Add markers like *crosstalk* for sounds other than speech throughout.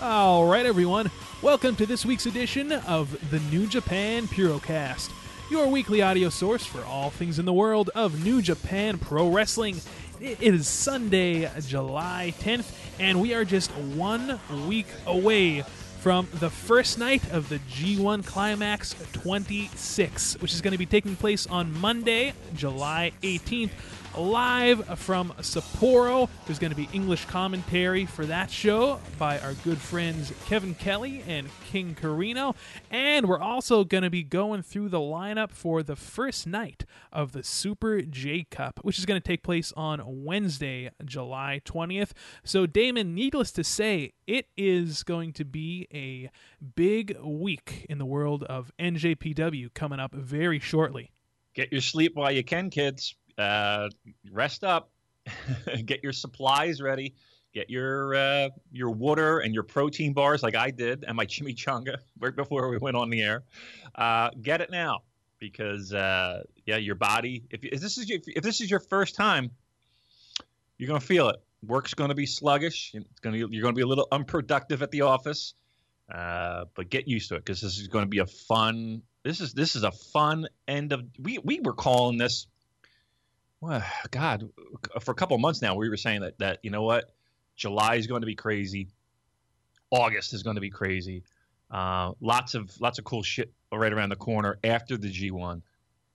All right, everyone. Welcome to this week's edition of the New Japan Purocast, your weekly audio source for all things in the world of New Japan Pro Wrestling. It is Sunday, July 10th, and we are just one week away from the first night of the G1 Climax 26, which is going to be taking place on Monday, July 18th live from Sapporo. There's going to be English commentary for that show by our good friends Kevin Kelly and King Corino. And we're also going to be going through the lineup for the first night of the Super J Cup, which is going to take place on Wednesday, July 20th. So, Damon, needless to say, it is going to be a big week in the world of NJPW coming up very shortly. Get your sleep while you can, kids uh, rest up, *laughs* get your supplies ready, get your uh, your water and your protein bars like I did, and my *laughs* chimichanga right before we went on the air. Uh, get it now because uh, yeah, your body. If, if this is your, if this is your first time, you're gonna feel it. Work's gonna be sluggish. It's gonna you're gonna be a little unproductive at the office. Uh, but get used to it because this is going to be a fun. This is this is a fun end of. We we were calling this well, *sighs* God, for a couple months now, we were saying that that you know what, July is going to be crazy, August is going to be crazy, uh, lots of lots of cool shit right around the corner after the G1.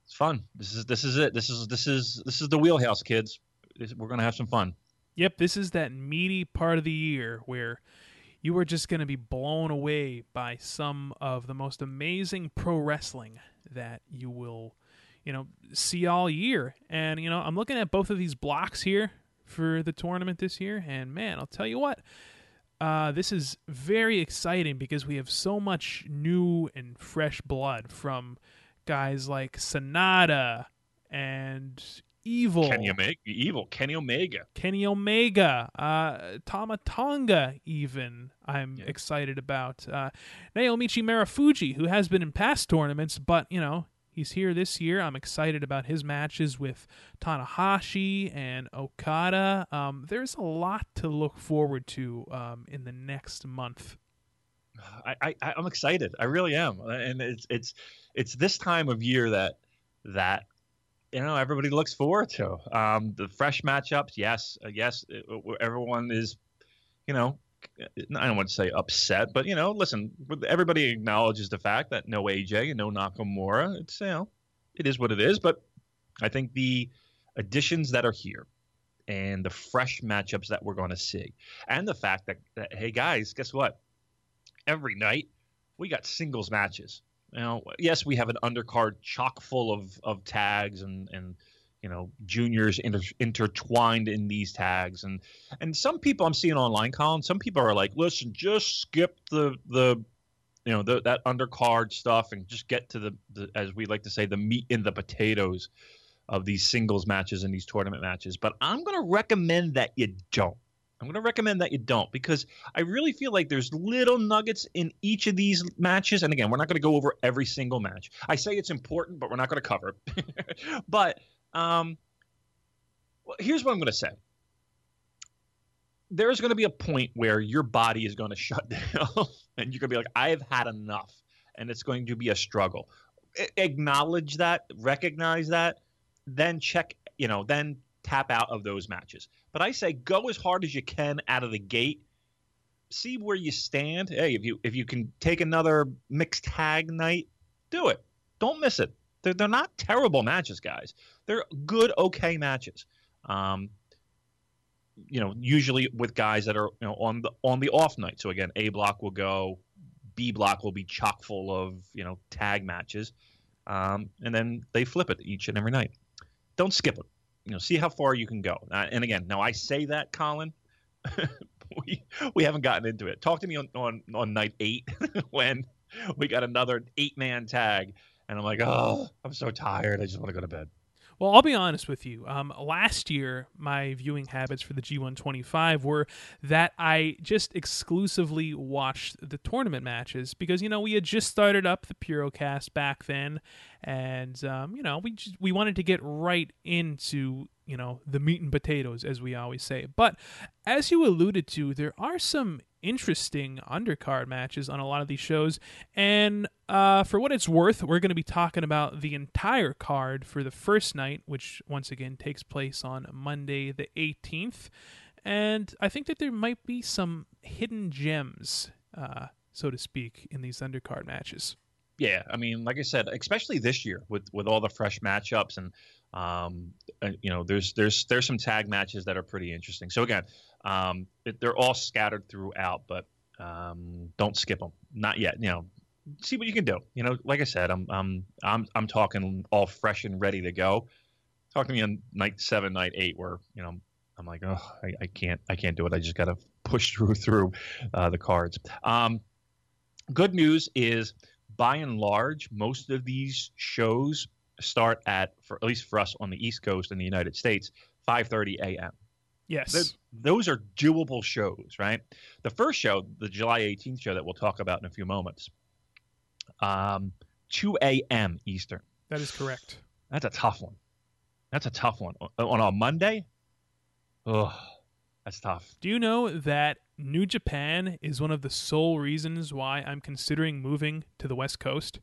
It's fun. This is this is it. This is this is this is the wheelhouse, kids. We're to have some fun. Yep, this is that meaty part of the year where you are just going to be blown away by some of the most amazing pro wrestling that you will you know, see all year. And, you know, I'm looking at both of these blocks here for the tournament this year. And, man, I'll tell you what, uh, this is very exciting because we have so much new and fresh blood from guys like Sanada and Evil. Kenny Omega. Evil. Kenny Omega. Kenny Omega. Uh, Tama Tonga, even, I'm yeah. excited about. Uh, Naomichi Marufuji, who has been in past tournaments, but, you know, He's here this year. I'm excited about his matches with Tanahashi and Okada. Um, there's a lot to look forward to um, in the next month. I, I I'm excited. I really am, and it's it's it's this time of year that that you know everybody looks forward to. Um, the fresh matchups, yes, uh, yes, everyone is, you know, I don't want to say upset, but you know, listen, everybody acknowledges the fact that no AJ and no Nakamura. It's you know, it is what it is. But I think the additions that are here and the fresh matchups that we're going to see, and the fact that, that hey guys, guess what? Every night we got singles matches. Know, yes, we have an undercard chock full of of tags and and you know juniors inter- intertwined in these tags. And and some people i'm seeing online colin some people are like listen just skip the the you know the, that undercard stuff and just get to the, the as we like to say the meat in the potatoes of these singles matches and these tournament matches. But i'm going to recommend that you don't. I'm going to recommend that you don't because i really feel like there's little nuggets in each of these matches. And again we're not going to go over every single match. I say it's important but we're not going to cover it. *laughs* But um, well, here's what I'm going to say. There's going to be a point where your body is going *laughs* to shut down, and you're going to be like, "I've had enough," and it's going to be a struggle. I- acknowledge that, recognize that, then check. You know, then tap out of those matches. But I say go as hard as you can out of the gate. See where you stand. Hey, if you if you can take another mixed tag night, do it. Don't miss it. They're they're not terrible matches, guys. They're good, okay matches. Um, you know, usually with guys that are you know on the on the off night. So again, A block will go, B block will be chock full of you know tag matches, um, and then they flip it each and every night. Don't skip it. You know, see how far you can go. Uh, and again, now I say that, Colin. *laughs* we we haven't gotten into it. Talk to me on on, on night eight *laughs* when we got another eight man tag, and I'm like, oh, I'm so tired. I just want to go to bed. Well, I'll be honest with you. Um, last year, my viewing habits for the G125 were that I just exclusively watched the tournament matches because you know we had just started up the Purocast back then, and um, you know we just, we wanted to get right into you know the meat and potatoes as we always say. But as you alluded to, there are some interesting undercard matches on a lot of these shows. And uh, for what it's worth, we're going to be talking about the entire card for the first night, which once again takes place on Monday, the 18th. And I think that there might be some hidden gems, uh, so to speak, in these undercard matches. Yeah, I mean, like I said, especially this year with with all the fresh matchups and um, uh, you know, there's there's there's some tag matches that are pretty interesting. So again, um, it, they're all scattered throughout, but um, don't skip them. Not yet. You know, see what you can do. You know, like I said, I'm I'm I'm I'm talking all fresh and ready to go. Talk to me on night seven, night eight, where you know I'm like, oh, I, I can't I can't do it. I just got to push through *laughs* through uh, the cards. Um, good news is, by and large, most of these shows start at, for at least for us on the East Coast in the United States, 5:30 a.m. Yes. those are doable shows, right? The first show, the July 18th show that we'll talk about in a few moments, um, 2 a.m. Eastern. That is correct. That's a tough one. That's a tough one. On a Monday? Oh, that's tough. Do you know that New Japan is one of the sole reasons why I'm considering moving to the West Coast?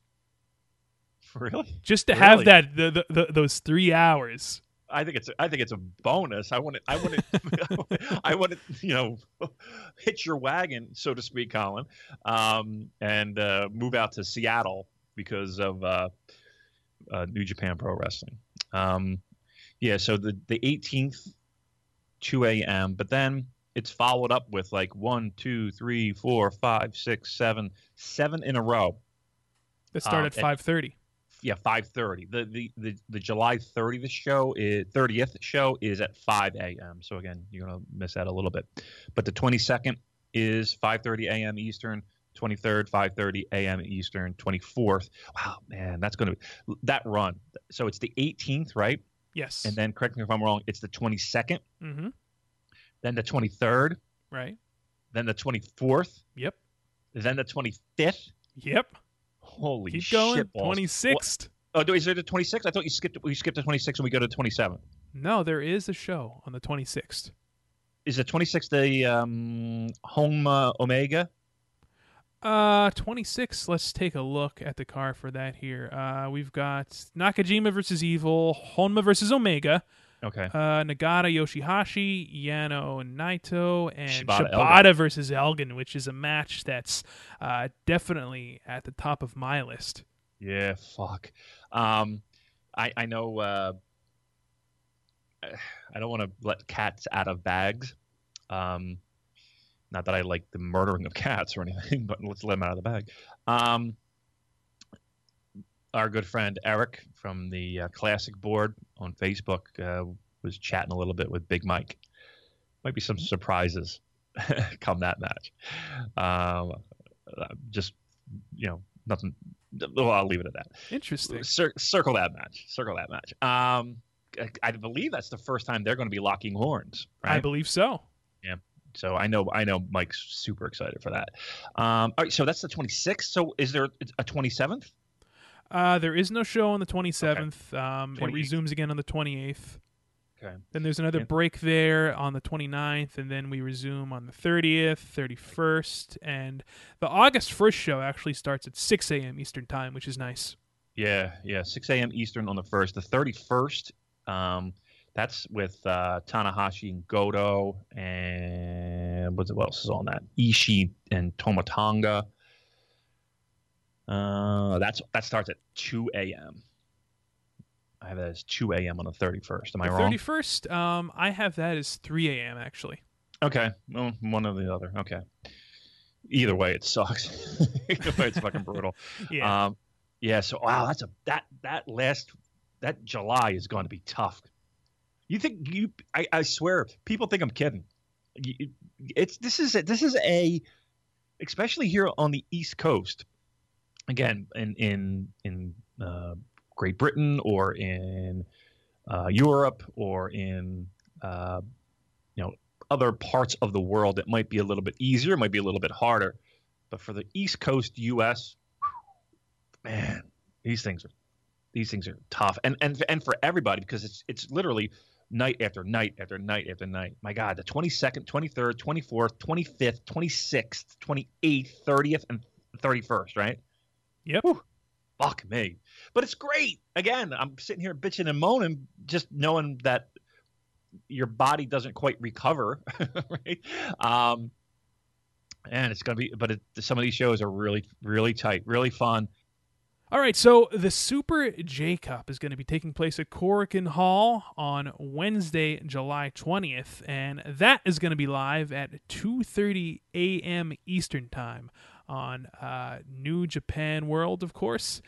Really? Just to Really? have that the, the, the, those three hours. I think it's I think it's a bonus. I want to I want to *laughs* *laughs* I want to you know *laughs* hitch your wagon so to speak, Colin, um, and uh, move out to Seattle because of uh, uh, New Japan Pro Wrestling. Um, yeah, so the the 18th, 2 a.m. But then it's followed up with like one, two, three, four, five, six, seven, seven in a row. That start Um, at five thirty. Yeah, five thirty. The, the the the July thirtieth show is thirtieth show is at five a.m. So again, you're gonna miss that a little bit. But the twenty second is five thirty a.m. Eastern. Twenty third, five thirty a.m. Eastern. Twenty fourth. Wow, man, that's gonna be that run. So it's the eighteenth, right? Yes. And then correct me if I'm wrong. It's the twenty second, mm-hmm. then the twenty third, Right. then the twenty fourth, Yep. then the twenty fifth. Yep. Holy Keep going. shit. Twenty sixth. Oh, is it the twenty sixth? I thought you skipped. We skipped the twenty sixth and we go to twenty seventh. No, there is a show on the twenty sixth. is the 26th the um, home uh, omega Uh, 26. Let's take a look at the card for that here. Uh, we've got Nakajima versus Evil, Honma versus Omega, okay uh, Nagata Yoshihashi, Yano Naito, and Shibata Shibata, Elgin. versus Elgin, which is a match that's uh, definitely at the top of my list. yeah fuck um i i know uh *sighs* i don't want to let cats out of bags um not that i like the murdering of cats or anything *laughs* but let's let them out of the bag um our good friend eric from the uh, classic board on facebook uh, was chatting a little bit with big mike might be some surprises *laughs* come that match um uh, just you know nothing well i'll leave it at that Interesting. Cir- circle that match. Circle that match. Um, I, I believe that's the first time they're going to be locking horns, right? I believe so. Yeah. So I know I know Mike's super excited for that. Um, all right, so that's the 26th. So is there a 27th? Uh, there is no show on the 27th. Um, it resumes again on the 28th. Okay. Then there's another Yeah. break there on the 29th, and then we resume on the 30th, 31st, and the August 1st show actually starts at 6 a.m. Eastern Time, which is nice. Yeah, yeah. 6 a.m. Eastern on the first. The 31st. Um, That's with uh, Tanahashi and Goto, and what's what else is on that? Ishii and Tama Tonga. Uh, that's that starts at 2 a.m. I have that as 2 a.m. on the 31st. Am I the wrong? 31st, um, I have that as 3 a.m. actually. Okay, well, one or the other. Okay. Either way, it sucks. *laughs* Either way, it's fucking brutal. *laughs* Yeah. Um, yeah. So wow, that's a that that last that July is going to be tough. You think you? I, I swear, people think I'm kidding. It's this is a, this is a, especially here on the East Coast. Again, in in in uh, Great Britain or in uh, Europe or in uh, you know other parts of the world, it might be a little bit easier, it might be a little bit harder. But for the East Coast U.S., man, these things are these things are tough, and and and for everybody because it's it's literally night after night after night after night. My God, the twenty second, twenty third, twenty fourth, twenty fifth, twenty sixth, twenty eighth, thirtieth, and thirty first, right? Yep. Whew. Fuck me, but it's great. Again, I'm sitting here bitching and moaning, just knowing that your body doesn't quite recover, *laughs* right? Um, and it's gonna be, but it, some of these shows are really, really tight, really fun. All right, so the Super J Cup is going to be taking place at Korakuen Hall on Wednesday, July 20th, and that is going to be live at 2:30 a.m. Eastern Time on uh, New Japan World, of course.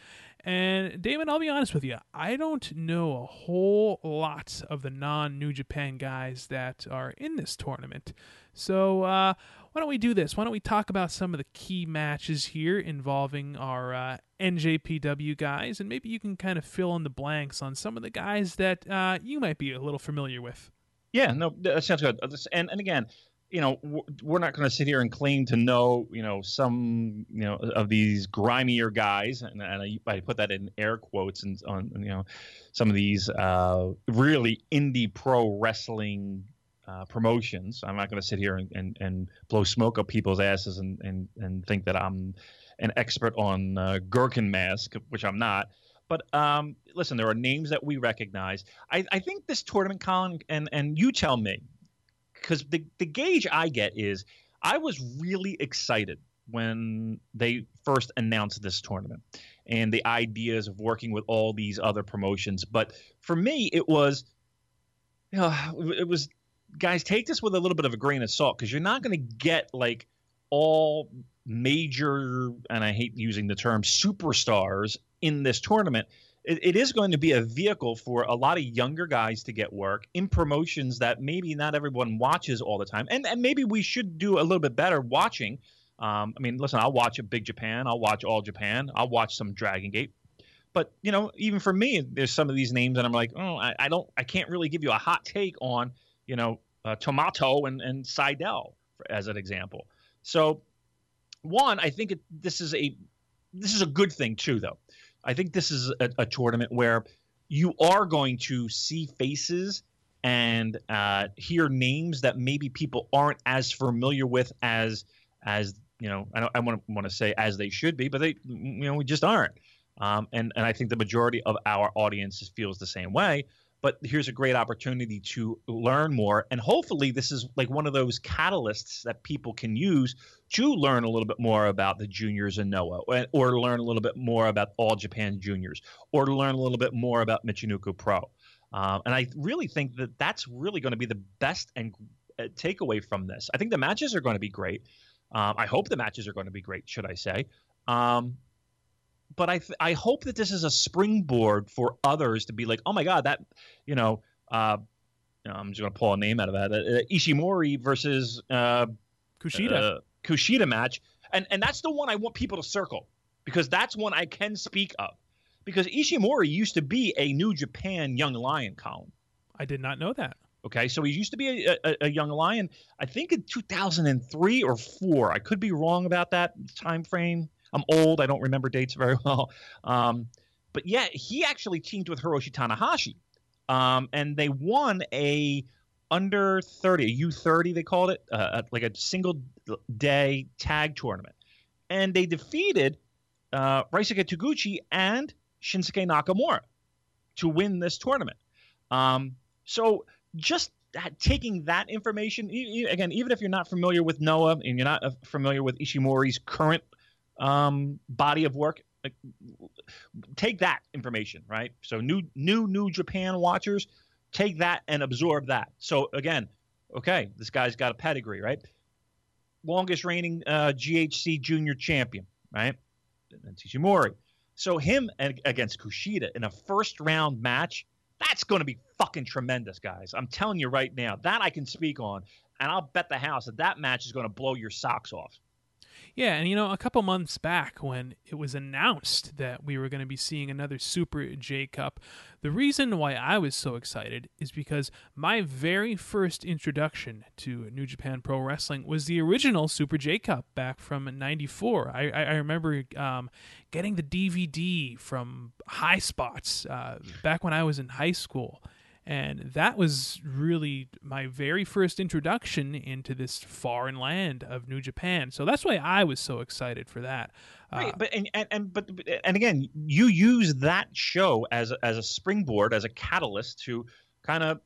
And Damon, I'll be honest with you, I don't know a whole lot of the non-New Japan guys that are in this tournament. So uh, why don't we do this? Why don't we talk about some of the key matches here involving our uh, NJPW guys, and maybe you can kind of fill in the blanks on some of the guys that uh, you might be a little familiar with. Yeah, no, that sounds good. And and again, you know, we're not going to sit here and claim to know, you know, some, you know, of these grimier guys, and, and I, I put that in air quotes, and on, you know, some of these uh, really indie pro wrestling uh, promotions. I'm not going to sit here and, and, and blow smoke up people's asses and, and, and think that I'm an expert on uh, Gurukun Mask, which I'm not. But um, listen, there are names that we recognize. I, I think this tournament, Colin, and and you tell me, because the the gauge I get is I was really excited when they first announced this tournament and the ideas of working with all these other promotions. But for me, it was, you know, it was guys take this with a little bit of a grain of salt because you're not going to get like all major and I hate using the term superstars in this tournament it, it is going to be a vehicle for a lot of younger guys to get work in promotions that maybe not everyone watches all the time. And, and maybe we should do a little bit better watching. Um, I mean, listen, I'll watch a Big Japan, I'll watch All Japan, I'll watch some Dragon Gate. But you know, even for me, there's some of these names, and I'm like, oh, I, I don't, I can't really give you a hot take on, you know, uh, Tomato and and Sydal for, as an example. So, one, I think it, this is a this is a good thing too, though. I think this is a, a tournament where you are going to see faces and uh, hear names that maybe people aren't as familiar with as as you know. I don't I want to want to say as they should be, but they you know we just aren't. Um, and and I think the majority of our audience feels the same way. But here's a great opportunity to learn more, and hopefully this is like one of those catalysts that people can use to learn a little bit more about the juniors in Noah, or, or learn a little bit more about All Japan Juniors, or to learn a little bit more about Michinoku Pro. Um, and I really think that that's really going to be the best and uh, takeaway from this. I think the matches are going to be great. Um, I hope the matches are going to be great, should I say? Um, but I th- I hope that this is a springboard for others to be like, oh my god, that you know, uh, I'm just going to pull a name out of that, uh, Ishimori versus uh, Kushida. uh, Kushida match, and and that's the one I want people to circle because that's one I can speak of. Because Ishimori used to be a New Japan Young Lion, Colin. I did not know that. Okay, so he used to be a, a, a young lion. I think in 2003 or four. I could be wrong about that time frame. I'm old. I don't remember dates very *laughs* well. Um, but yeah, he actually teamed with Hiroshi Tanahashi, um, and they won a under 30, a U30 they called it, uh, like a single day tag tournament, and they defeated uh, Ryusuke Taguchi and Shinsuke Nakamura to win this tournament. Um, So just taking that information, again, even if you're not familiar with Noah and you're not uh, familiar with Ishimori's current um, body of work, like, take that information, right? So new, new, new Japan watchers, take that and absorb that. So again, okay, this guy's got a pedigree, right? Longest reigning uh, GHC junior champion, right? And Ishimori. So him against Kushida in a first round match, that's going to be fucking tremendous, guys. I'm telling you right now. That I can speak on, and I'll bet the house that that match is going to blow your socks off. Yeah, and you know, a couple months back when it was announced that we were going to be seeing another Super J Cup, the reason why I was so excited is because my very first introduction to New Japan Pro Wrestling was the original Super J Cup back from '94. I, I, remember um, getting the DVD from High Spots uh, back when I was in high school and that was really my very first introduction into this foreign land of New Japan. So that's why I was so excited for that. Right, uh, but and, and, and but and again, you use that show as a, as a springboard, as a catalyst to kind of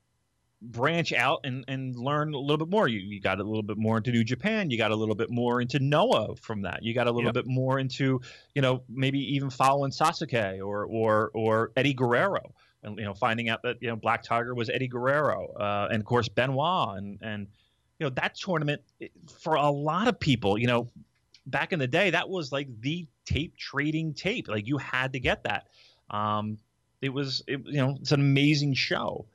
branch out and, and learn a little bit more. You, you got a little bit more into New Japan. You got a little bit more into Noah from that. You got a little yep. bit more into, you know, maybe even following Sasuke or or or Eddie Guerrero and you know finding out that you know Black Tiger was Eddie Guerrero, uh, and of course Benoit, and and you know that tournament for a lot of people, you know, back in the day that was like the tape trading tape, like you had to get that. Um, it was it, you know it's an amazing show.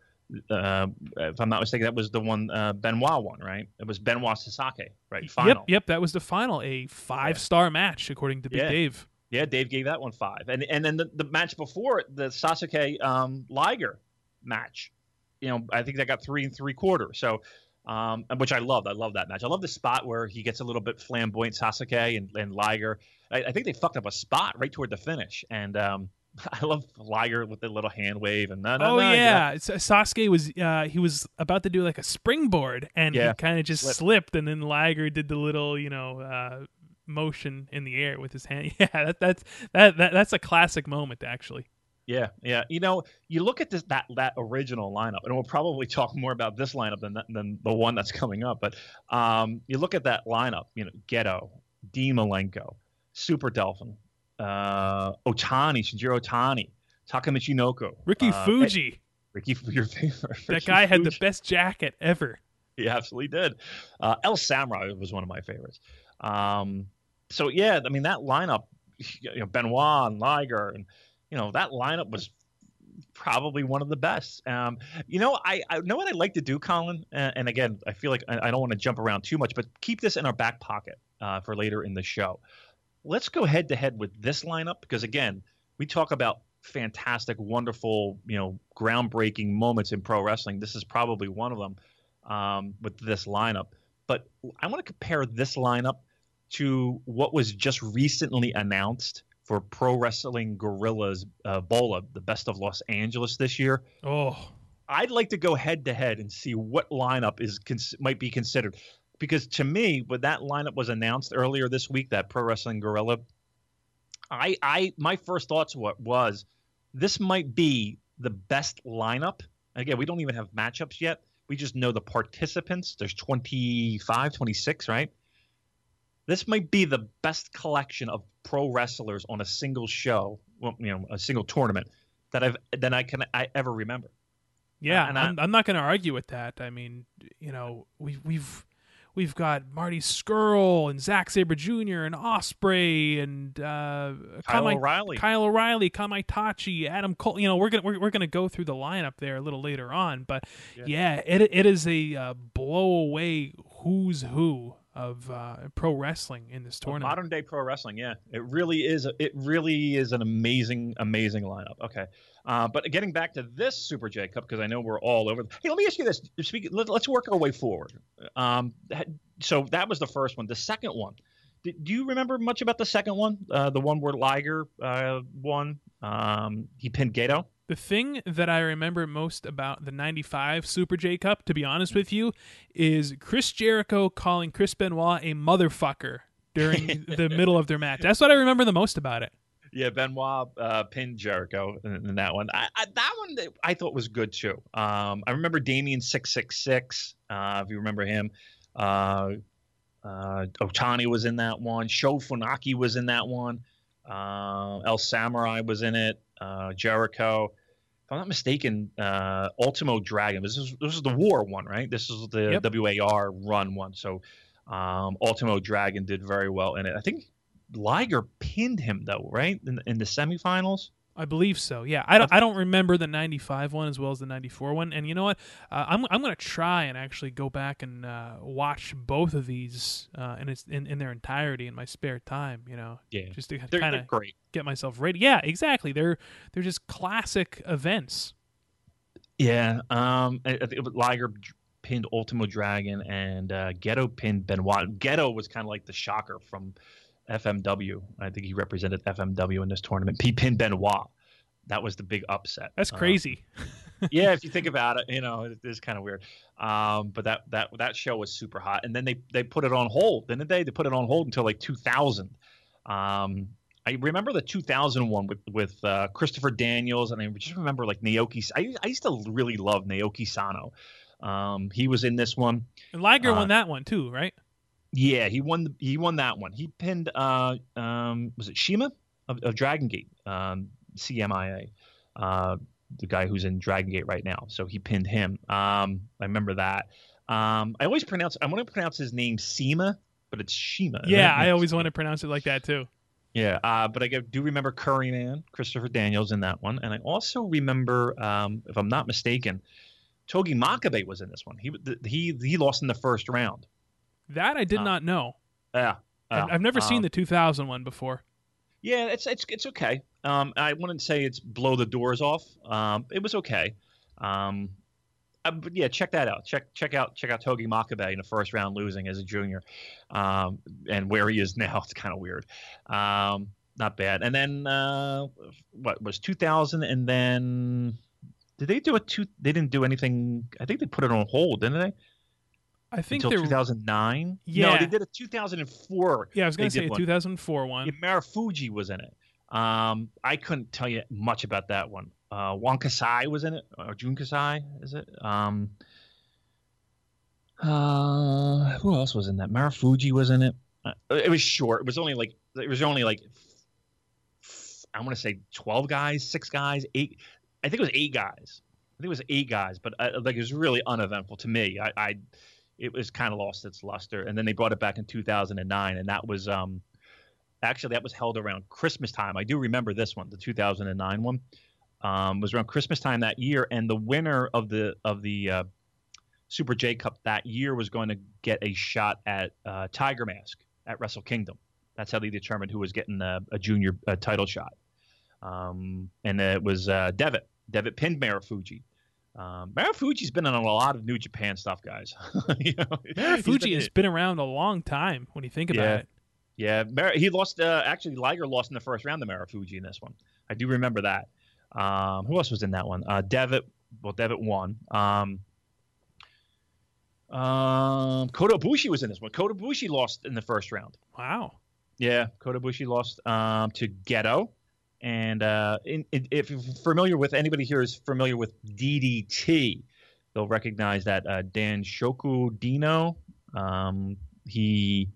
Uh, if I'm not mistaken, that was the one uh, Benoit one, right? It was Benoit Sasuke, right? Final. Yep, yep, that was the final, a five star match according to Big yeah. Dave. Yeah, Dave gave that one five, and and then the, the match before the Sasuke um, Liger match, you know, I think that got three and three quarters. So, um, which I loved. I love that match. I love the spot where he gets a little bit flamboyant Sasuke and, and Liger. I, I think they fucked up a spot right toward the finish, and um, *laughs* I love Liger with the little hand wave and no, oh no, yeah, Sasuke was uh, he was about to do like a springboard and yeah. he kind of just slipped. slipped. and then Liger did the little you know uh, motion in the air with his hand. *laughs* Yeah, that, that's that, that that's a classic moment actually. Yeah, yeah. You know, you look at this that that original lineup, and we'll probably *laughs* talk more about this lineup than than the one that's coming up. But um, you look at that lineup. You know, Gedo, D. Malenko, Super Delfin, uh, Otani, Shinjiro Otani, TAKA Michinoku, Ricky uh, Fuji. Ricky, *laughs* your favorite. That guy had the best jacket ever. He absolutely did. Uh, El Samurai was one of my favorites. Um, so yeah, I mean that lineup, you know, Benoit and Liger, and you know that lineup was probably one of the best. Um, you know, I, I know what I'd like to do, Colin, and, again, I feel like I, I don't want to jump around too much, but keep this in our back pocket uh, for later in the show. Let's go head to head with this lineup because again, we talk about fantastic, wonderful, you know, groundbreaking moments in pro wrestling. This is probably one of them um, with this lineup. But I want to compare this lineup to what was just recently announced for Pro Wrestling Guerrillas uh, Bola, the Best of Los Angeles this year. Oh, I'd like to go head to head and see what lineup is cons- might be considered, because to me, when that lineup was announced earlier this week, that Pro Wrestling Guerrilla, I, I, my first thoughts what was this might be the best lineup. Again, we don't even have matchups yet. We just know the participants. There's 25, 26, right? This might be the best collection of pro wrestlers on a single show, well, you know, a single tournament that I've that I can I ever remember. Yeah, and I'm, I, am not going to argue with that. I mean, you know, we we've we've got Marty Scurll and Zack Sabre Jr. and Osprey and uh, Kyle Kamai, O'Reilly, Kyle O'Reilly, Kamaitachi, Adam Cole. You know, we're gonna we're, we're gonna go through the lineup there a little later on, but yeah, yeah it it is a uh, blow away who's who of uh, pro wrestling in this tournament. Modern day pro wrestling, yeah, it really is. It really is an amazing, amazing lineup. Okay, uh, but getting back to this Super J Cup because I know we're all over. Hey, let me ask you this: Speak, let, us work our way forward. Um, so that was the first one. The second one. Do, do you remember much about the second one? Uh, the one where Liger uh, won. Um, he pinned Gedo. The thing that I remember most about the 95 Super J Cup, to be honest with you, is Chris Jericho calling Chris Benoit a motherfucker during *laughs* the middle of their match. That's what I remember the most about it. yeah, Benoit uh, pinned Jericho in, in that one. I, I, that one I thought was good too. Um, I remember Damien six six six. Uh, if you remember him, uh, uh, Otani was in that one. Sho Funaki was in that one. Uh, El Samurai was in it. Uh, Jericho. If I'm not mistaken, uh, Ultimo Dragon. This is this is the War one, right? This is the Yep. WAR run one. So um, Ultimo Dragon did very well in it. I think Liger pinned him though, right? In, in the semifinals. I believe so. Yeah, I don't. I don't remember the '95 one as well as the '94 one. And you know what? Uh, I'm I'm going to try and actually go back and uh, watch both of these uh, in its in, in their entirety in my spare time. You know, Yeah, just to kind of great. get myself ready. Yeah, exactly. They're they're just classic events. Yeah, um, I, I think Liger pinned Ultimo Dragon and uh, Gedo pinned Benoit. Gedo was kind of like the shocker from FMW. I think he represented FMW in this tournament. He pinned Benoit. That was the big upset. That's Uh, crazy. *laughs* yeah, if you think *laughs* about it, you know, it is kind of weird. Um, but that that that show was super hot, and then they they put it on hold, didn't they? They put it on hold until like 2000. Um, I remember the 2001 with with uh, Christopher Daniels, and I just remember like Naoki. I, I used to really love Naoki Sano. Um, he was in this one. and Liger uh, won that one too, right? Yeah, he won. The, he won that one. He pinned. Uh, um, was it Shima of, of Dragon Gate? Um, CIMA. Uh, the guy who's in Dragon Gate right now. So he pinned him. Um, I remember that. Um, I always pronounce. I want to pronounce his name Sema, but it's Shima. Yeah, I always want to pronounce it like that too. Yeah, uh, but I do remember Curry Man, Christopher Daniels in that one, and I also remember, um, if I'm not mistaken, Togi Makabe was in this one. He he he lost in the first round. That I did Uh, not know. Yeah. I've. I've never seen Um, the 2000 one before. Yeah, it's it's it's okay. Um, I wouldn't say it's blow the doors off. Um, it was okay. Um, uh, but yeah, check that out. Check check out check out Togi Makabe in the first round, losing as a junior, um, and where he is *laughs* now. It's kind of weird. Um, not bad. And then uh, what was 2000? And then did they do a two? They didn't do anything. I think they put it on hold, didn't they? I think Until they're 2009. No, they did a 2004 yeah. I was going to say a one. 2004 one. yeah, Marufuji was in it. Um, I couldn't tell you much about that one. Uh, Juan Kasai was in it, or Jun Kasai, is it? Um, uh, who else was in that? Marufuji was in it. Uh, it was short. It was only like it was only like I want to say twelve guys, six guys, eight. I think it was eight guys. I think it was eight guys, but uh, like it was really uneventful to me. I, I it was kind of lost its luster, and then they brought it back in 2009, and that was um actually that was held around Christmas time. I do remember this one, the 2009 one, um, was around Christmas time that year, and the winner of the of the uh, Super J Cup that year was going to get a shot at uh, Tiger Mask at Wrestle Kingdom. That's how they determined who was getting a, a junior uh, title shot, um, and it was uh, Devitt. Devitt pinned Marufuji. Um, Marufuji's been in a lot of New Japan stuff, guys. *laughs* you know, he's been Fuji has been around a long time when you think about Yeah. it. yeah, Mar- he lost. Uh, actually, Liger lost in the first round to Marufuji in this one. I do remember that. Um, who else was in that one? Uh, Devitt. Well, Devitt won. Um, um, Kota Ibushi was in this one. Kota Ibushi lost in the first round. Wow. Yeah, Kota Ibushi lost um, to Gedo. And uh, in, in, if you're familiar with anybody here is familiar with DDT, they'll recognize that uh, Danshoku Dino. Um, he,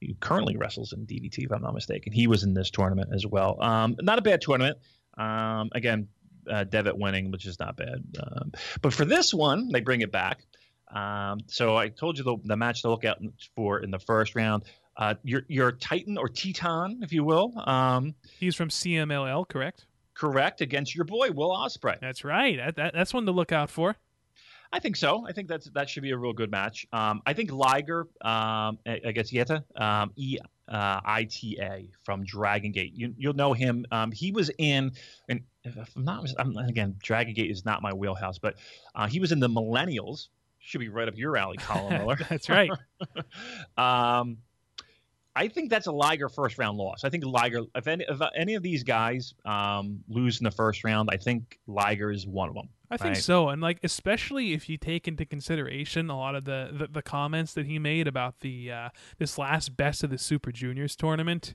he currently wrestles in DDT, if I'm not mistaken. He was in this tournament as well. Um, not a bad tournament. Um, again, uh, Devitt winning, which is not bad. Um, but for this one, they bring it back. Um, so I told you the, the match to look out for in the first round. Uh, your your Titan or Teton, if you will, um, He's from CMLL, correct? correct against your boy Will Osprey. That's right. That, that, that's one to look out for. I think so. I think that's that should be a real good match. Um, I think Liger um, against Eita, um, E uh, I T A from Dragon Gate. You, you'll know him. Um, he was in, and if I'm not, I'm, again, Dragon Gate is not my wheelhouse, but uh, he was in the Millennials. Should be right up your alley, Colin *laughs* Miller. That's right. *laughs* um, I think that's a Liger first round loss. I think Liger, if any, if any of these guys um, lose in the first round, I think Liger is one of them. I think Right. so, and like especially if you take into consideration a lot of the the, the comments that he made about the uh, this last best of the Super Juniors tournament,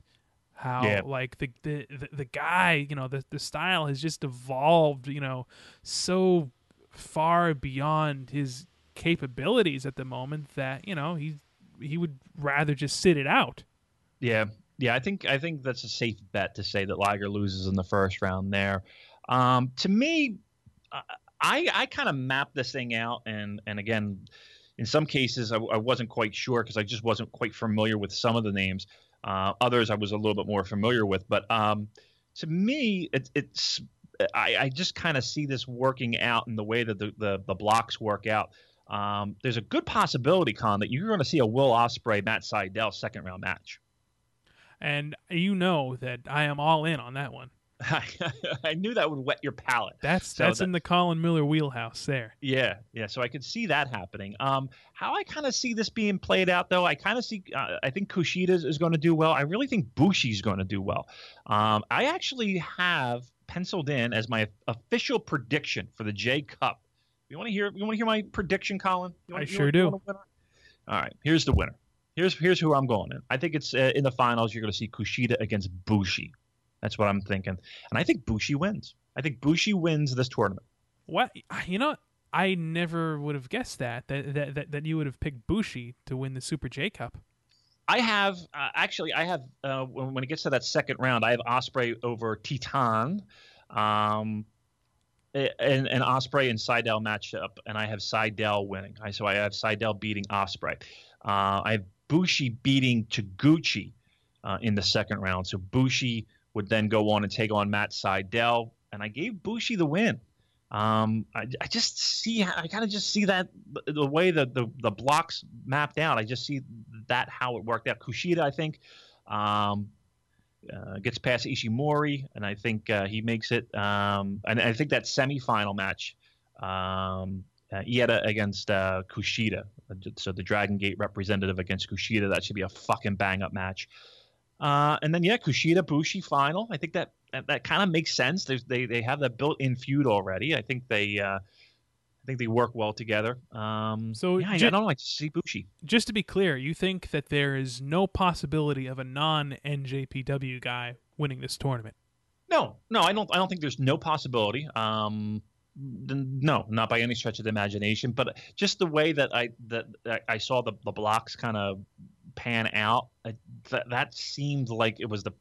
how Yeah. like the, the the the guy you know the the style has just evolved you know so far beyond his capabilities at the moment that you know he he would rather just sit it out Yeah, yeah. I think I think that's a safe bet to say that Liger loses in the first round there. Um, to me, I I, kind of mapped this thing out, and and again, in some cases I, I wasn't quite sure because I just wasn't quite familiar with some of the names. Uh, others I was a little bit more familiar with, but um, to me, it, it's I, I just kind of see this working out in the way that the the, the blocks work out. Um, there's a good possibility, Con, that you're going to see a Will Osprey Matt Sydal second round match. And you know that I am all in on that one *laughs* I knew that would wet your palate. that's So that's that- in the Colin Miller wheelhouse there Yeah, yeah. So I could see that happening. Um, how I kind of see this being played out, though, I kind of see. Uh, I think Kushida is, is going to do well. I really think Bushi's going to do well. Um, I actually have penciled in as my official prediction for the J Cup. You want to hear? You want to hear my prediction, Colin? You wanna- I sure wanna- do. All right. Here's the winner. Here's here's who I'm going in. I think it's uh, in the finals. You're going to see Kushida against Bushi. That's what I'm thinking, and I think Bushi wins. I think Bushi wins this tournament. What you know, I never would have guessed that that that that, that you would have picked Bushi to win the Super J Cup. I have uh, actually. I have uh, when, when it gets to that second round, I have Osprey over Titan, um, and and Osprey and Sydal matchup, and I have Sydal winning. I so I have Sydal beating Osprey. Uh, I have Bushi beating Taguchi uh, in the second round. So Bushi would then go on and take on Matt Sydal, and I gave Bushi the win. Um, I, I just see, I kind of just see that the, way that the, the blocks mapped out. I just see that how it worked out. Kushida, I think, um, uh, gets past Ishimori, and I think uh, he makes it. Um, and I think that semifinal match, um, uh, Eita against uh, Kushida, so the Dragon Gate representative against Kushida, that should be a fucking bang up match. Uh, and then yeah, Kushida Bushi final. I think that that, that kind of makes sense. There's, they they have that built-in feud already. I think they uh, I think they work well together. Um, So yeah, I, I don't like I see Bushi. Just to be clear, you think that there is no possibility of a non NJPW guy winning this tournament? No, no, I don't. I don't think there's no possibility. Um, no, not by any stretch of the imagination. But just the way that I that I- saw the the blocks kind of pan out, I, that that seemed like it was the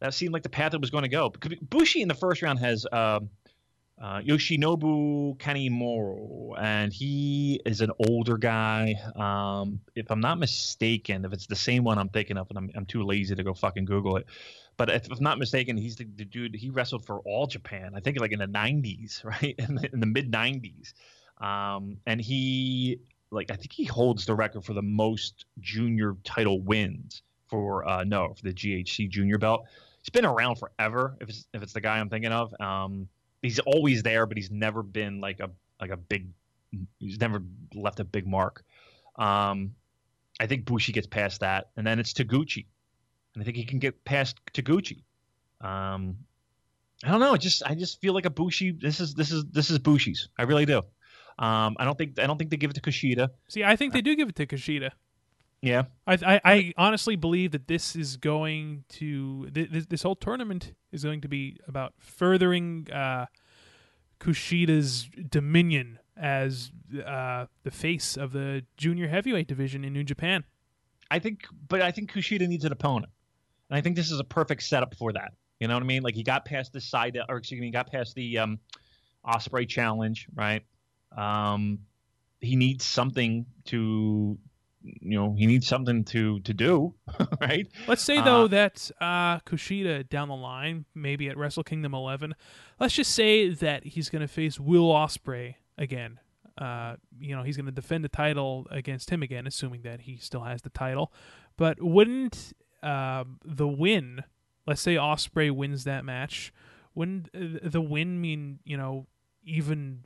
that seemed like the path it was going to go. Because Bushi in the first round has um, uh, Yoshinobu Kanemaru, and he is an older guy. Um, if I'm not mistaken, if it's the same one I'm thinking of, and I'm, I'm too lazy to go fucking Google it, but if I'm not mistaken, he's the, the dude. He wrestled for all Japan. I think like in the '90s, *laughs* right? In the, the mid '90s, um, and he like I think he holds the record for the most junior title wins for uh, no for the GHC junior belt. He's been around forever. If it's if it's the guy I'm thinking of, um, he's always there, but he's never been like a like a big. He's never left a big mark. Um, I think Bushi gets past that, and then it's Taguchi, and I think he can get past Taguchi. Um, I don't know. It just I just feel like a Bushi. This is this is this is Bushi's. I really do. Um, I don't think I don't think they give it to Kushida. See, I think they do give it to Kushida. Yeah, I, I, I honestly believe that this is going to this, this whole tournament is going to be about furthering uh, Kushida's dominion as uh, the face of the junior heavyweight division in New Japan. I think, but I think Kushida needs an opponent, and I think this is a perfect setup for that. You know what I mean? Like he got past the side, or excuse me, he got past the um, Osprey challenge, right? Um, he needs something to, you know, he needs something to to do, *laughs* right? Let's say Uh, though that uh, Kushida down the line, maybe at Wrestle Kingdom 11, let's just say that he's going to face Will Osprey again. Uh, you know, he's going to defend the title against him again, assuming that he still has the title. But wouldn't um the win, let's say Osprey wins that match, wouldn't uh, the win mean you know even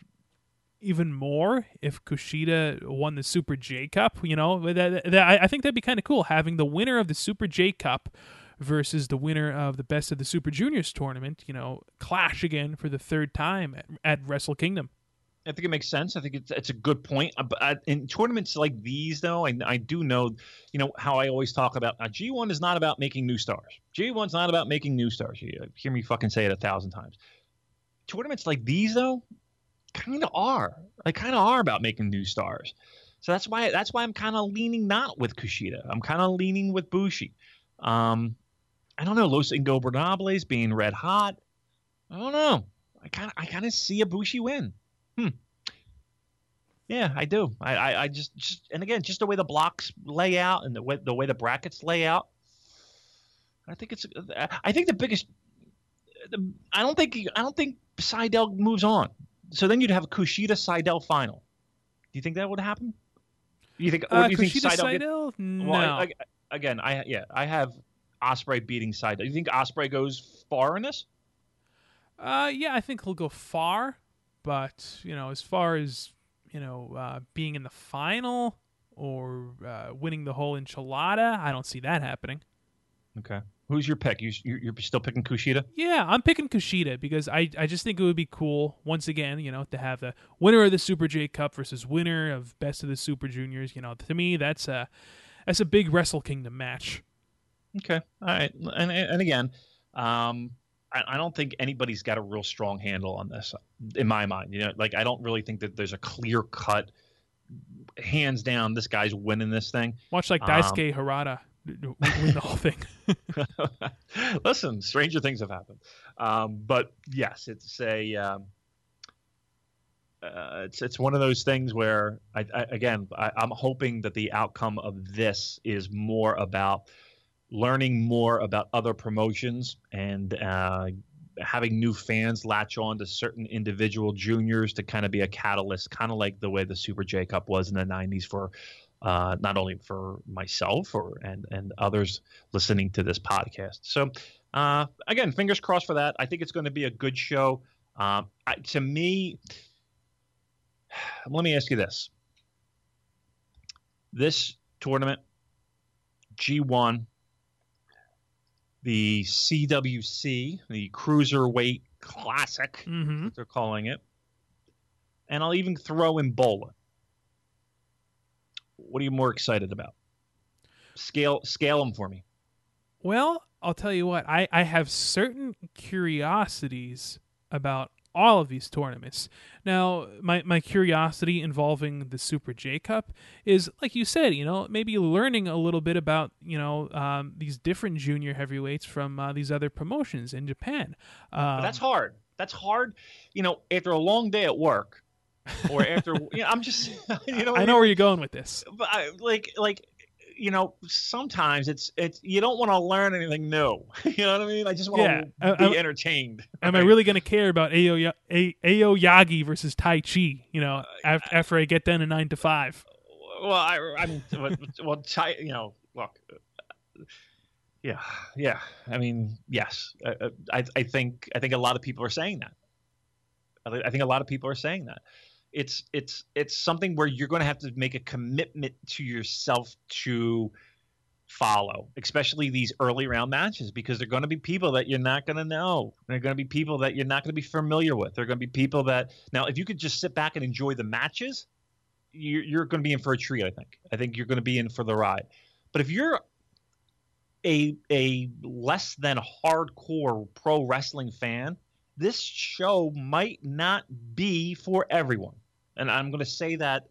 even more if Kushida won the Super J Cup. You know, that, that, I- think that'd be kind of cool having the winner of the Super J Cup versus the winner of the Best of the Super Juniors tournament. You know, clash again for the third time at, at Wrestle Kingdom. I think it makes sense. I think it's it's a good point. Uh, But uh, in tournaments like these, though, I, I do know, you know, how I always talk about uh, G1 is not about making new stars. G1's not about making new stars. You hear me fucking say it a thousand times. Tournaments like these, though, kind of are. They kind of are about making new stars. So that's why that's why I'm kind of leaning not with Kushida. I'm kind of leaning with Bushi. Um, I don't know Los Ingobernables being red hot. I don't know. I kind I kind of see a Bushi win. Hmm. Yeah, I do. I, I, I just, just, and again, just the way the blocks lay out and the way the way the brackets lay out. I think it's. I think the biggest. The, I don't think. I don't think Sydal moves on. So then you'd have a Kushida Sydal final. Do you think that would happen? You think? Uh, do you think Kushida Sydal? get- Sydal? No. well, I, I, again, I yeah, I have Ospreay beating Sydal. Do you think Ospreay goes far in this? Uh, yeah, I think he'll go far, but you know, as far as you know, uh, being in the final or uh, winning the whole enchilada, I don't see that happening. Okay. Who's your pick? You, you you're still picking Kushida? Yeah, I'm picking Kushida because I, I just think it would be cool once again, you know, to have the winner of the Super J Cup versus winner of Best of the Super Juniors. You know, to me, that's a that's a big Wrestle Kingdom match. Okay. All right. And and again, um, I, I don't think anybody's got a real strong handle on this, in my mind. You know, like I don't really think that there's a clear cut, hands down, this guy's winning this thing. Much like Um, Harada win the whole thing. *laughs* Listen, stranger things have happened. Um, but yes, it's a. Um, uh, it's it's one of those things where I, I again I, I'm hoping that the outcome of this is more about learning more about other promotions and uh, having new fans latch on to certain individual juniors to kind of be a catalyst, kind of like the way the Super J Cup was in the '90s for uh, not only for myself or and and others listening to this podcast. So uh, again, fingers crossed for that. I think it's going to be a good show. Um, I, to me, *sighs* let me ask you this: this tournament, G1, the CWC, the Cruiserweight Classic, hmm they're calling it, and I'll even throw in Bola. What are you more excited about? Scale scale them for me. Well, I'll tell you what, I, I have certain curiosities about all of these tournaments. Now, my, my curiosity involving the Super J Cup is, like you said, you know, maybe learning a little bit about, you know, um, these different junior heavyweights from uh, these other promotions in Japan. Um, that's hard. That's hard. You know, after a long day at work, or after *laughs* you know, I'm just *laughs* you know I know where you're going with this. but I, like like you know sometimes it's it's you don't want to learn anything new. *laughs* you know what I mean? I just want Yeah, to I- be I- entertained. Am I really going to care about Ao, Ya- A- Aoyagi versus Taichi, you know, af- after I get done a 9 to 5? Well, I, I mean, well, chi- you know, look, uh, yeah, yeah. I mean, yes. Uh, I, I think, I think a lot of people are saying that. I think a lot of people are saying that. It's, it's, it's something where you're going to have to make a commitment to yourself to follow, especially these early round matches, because they're going to be people that you're not going to know. They're going to be people that you're not going to be familiar with. They're going to be people that now, if you could just sit back and enjoy the matches, you're, you're going to be in for a treat. I think. I think you're going to be in for the ride. But if you're a a less than hardcore pro wrestling fan, this show might not be for everyone. And I'm going to say that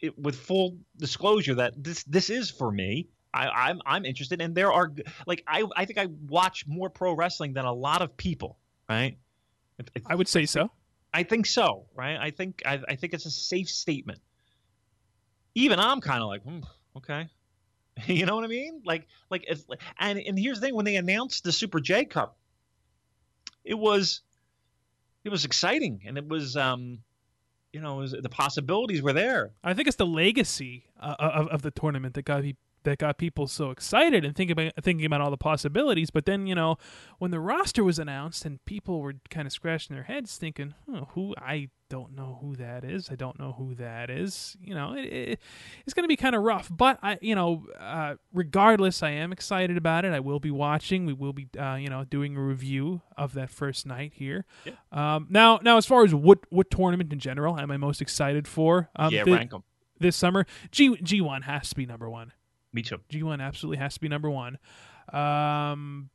it, with full disclosure that this this is for me. I, I'm I'm interested, and there are like I I think I watch more pro wrestling than a lot of people. Right. I would say so. I think so, right? I think I, I think it's a safe statement. Even I'm kind of like, hmm, okay, *laughs* you know what I mean? Like, like if and and here's the thing: when they announced the Super J Cup, it was it was exciting, and it was um, you know, was, the possibilities were there. I think it's the legacy uh, of, of the tournament that got that got people so excited and thinking about thinking about all the possibilities. But then you know when the roster was announced and people were kind of scratching their heads thinking, oh, who I don't know who that is. I don't know who that is. You know, it, it, it's going to be kind of rough. But I, you know, uh, regardless, I am excited about it. I will be watching. We will be, uh, you know, doing a review of that first night here. Yeah. Um, now, now, as far as what what tournament in general am I most excited for? Um, yeah, rank them. this summer. G G one has to be number one. Me too. G one absolutely has to be number one. Um,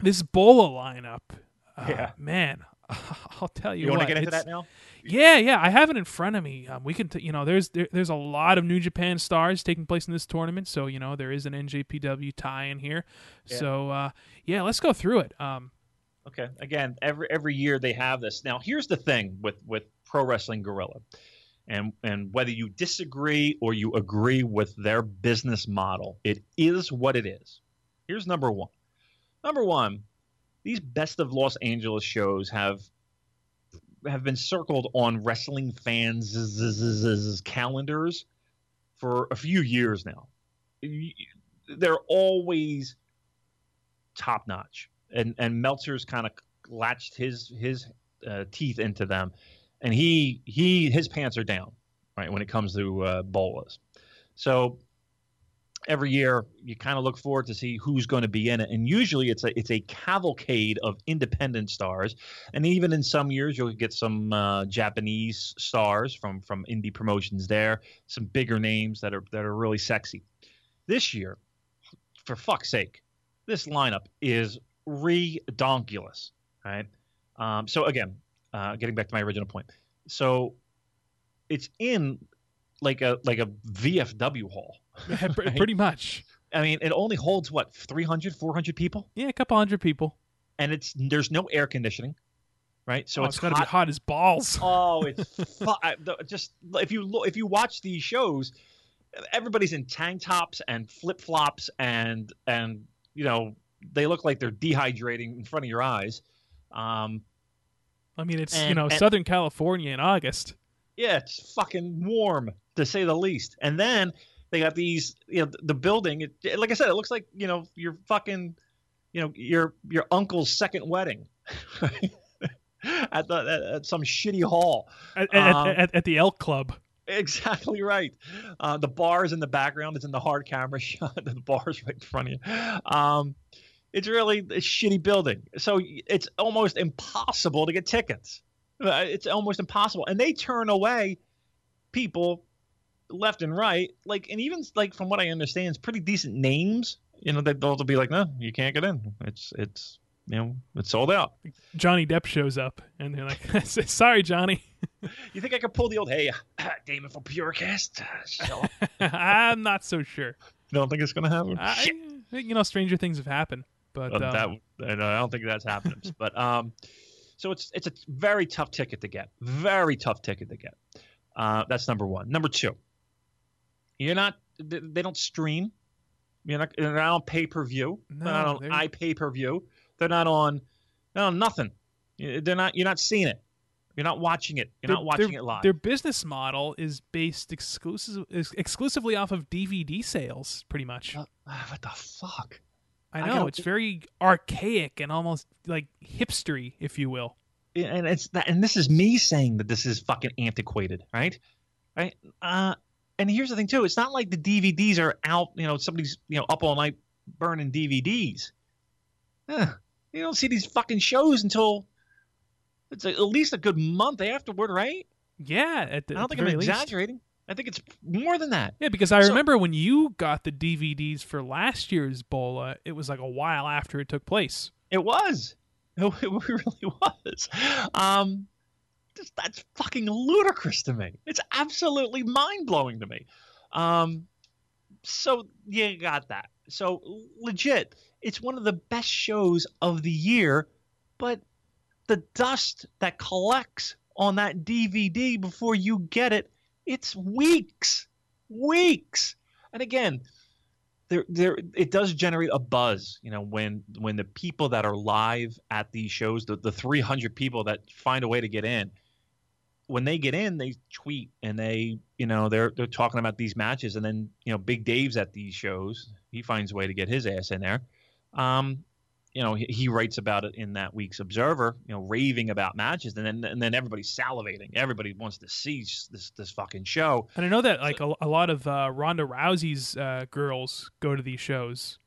this Bola lineup, uh, Yeah. man, *laughs* I'll tell you, You, want to get into that now? Yeah, yeah, I have it in front of me. Um, we can, t- you know, there's there, there's a lot of New Japan stars taking place in this tournament, so you know there is an NJPW tie in here. Yeah. So uh, yeah, let's go through it. Um, Okay. Again, every every year they have this. Now, here's the thing with with Pro Wrestling Guerrilla, and and whether you disagree or you agree with their business model, it is what it is. Here's number one. Number one, these Best of Los Angeles shows have have been circled on wrestling fans' calendars for a few years now. They're always top notch and and Meltzer's kind of latched his his uh, teeth into them, and he he his pants are down, right when it comes to uh, bolas. So every year you kind of look forward to see who's going to be in it, and usually it's a it's a cavalcade of independent stars, and even in some years you'll get some uh, Japanese stars from from indie promotions there, some bigger names that are that are really sexy. This year, for fuck's sake, this lineup is redonkulous, right? Um, so again, uh, getting back to my original point, so it's in like a like a VFW hall. *laughs* pre- pretty much. I mean, it only holds what 300, 400 people, Yeah, a couple hundred people. and it's there's no air conditioning, right? So oh, it's it's got to be hot. as balls. *laughs* Oh, it's fu- just if you look, if you watch these shows, everybody's in tank tops and flip flops and and you know they look like they're dehydrating in front of your eyes. Um, I mean, it's you know and- Southern California in August. yeah, it's fucking warm to say the least. And then they got these, you know, the building. It, like I said, it looks like you know your fucking, you know, your your uncle's second wedding. *laughs* at, the, at, at some shitty hall. At, Um, at, at the Elk Club. Exactly right. Uh, the bar's in the background. It's in the hard camera *laughs* shot. The bar's right in front of you. Um, it's really a shitty building. So it's almost impossible to get tickets. Uh, It's almost impossible. And they turn away people left and right. Like, and even like from what I understand, it's pretty decent names. You know, they- they'll be like, no, you can't get in. It's, it's, you know, it's sold out. Johnny Depp shows up, and they're like, *laughs* "Sorry, Johnny, You think I could pull the old, hey, uh, *clears throat* Damon from PuroCast? Uh. *laughs* I'm not so sure." You don't think it's going to happen? I, you know, stranger things have happened, but Uh, uh, that and I don't think that's happened. *laughs* but um, so it's it's a very tough ticket to get. Very tough ticket to get. Uh, that's number one. Number two, you're not. They don't stream. You're not. They're not on pay per view. No, they're not on they're- i pay per view. They're not on. No, nothing. They're not. You're not seeing it. You're not watching it. You're their- not watching their- it live. Their business model is based exclusive exclusively off of DVD sales, pretty much. Uh, what the fuck? I I know gotta it's very archaic and almost like hipstery, if you will. and it's that and this is me saying that this is fucking antiquated right right uh and here's the thing too it's not like the dvds are out you know somebody's you know up all night burning dvds Eh, you don't see these fucking shows until it's a, at least a good month afterward right Yeah, at the, i don't think i'm very least. exaggerating i think it's more than that Yeah, because I So- remember when you got the DVDs for last year's Bola, it was like a while after it took place. It was. It, *laughs* it really was. Um, just, that's fucking ludicrous to me. It's absolutely mind blowing to me. Um, so you got that. So legit, it's one of the best shows of the year, but the dust that collects on that DVD before you get it, it's weeks, weeks. And again, there there it does generate a buzz you know when when the people that are live at these shows the, the 300 people that find a way to get in when they get in they tweet and they you know they're they're talking about these matches and then you know big dave's at these shows he finds a way to get his ass in there um you know, he, he writes about it in that week's Observer, you know, raving about matches, and then and then everybody's salivating. Everybody wants to see this this fucking show. And I know that like a, a lot of uh, Ronda Rousey's uh, girls go to these shows.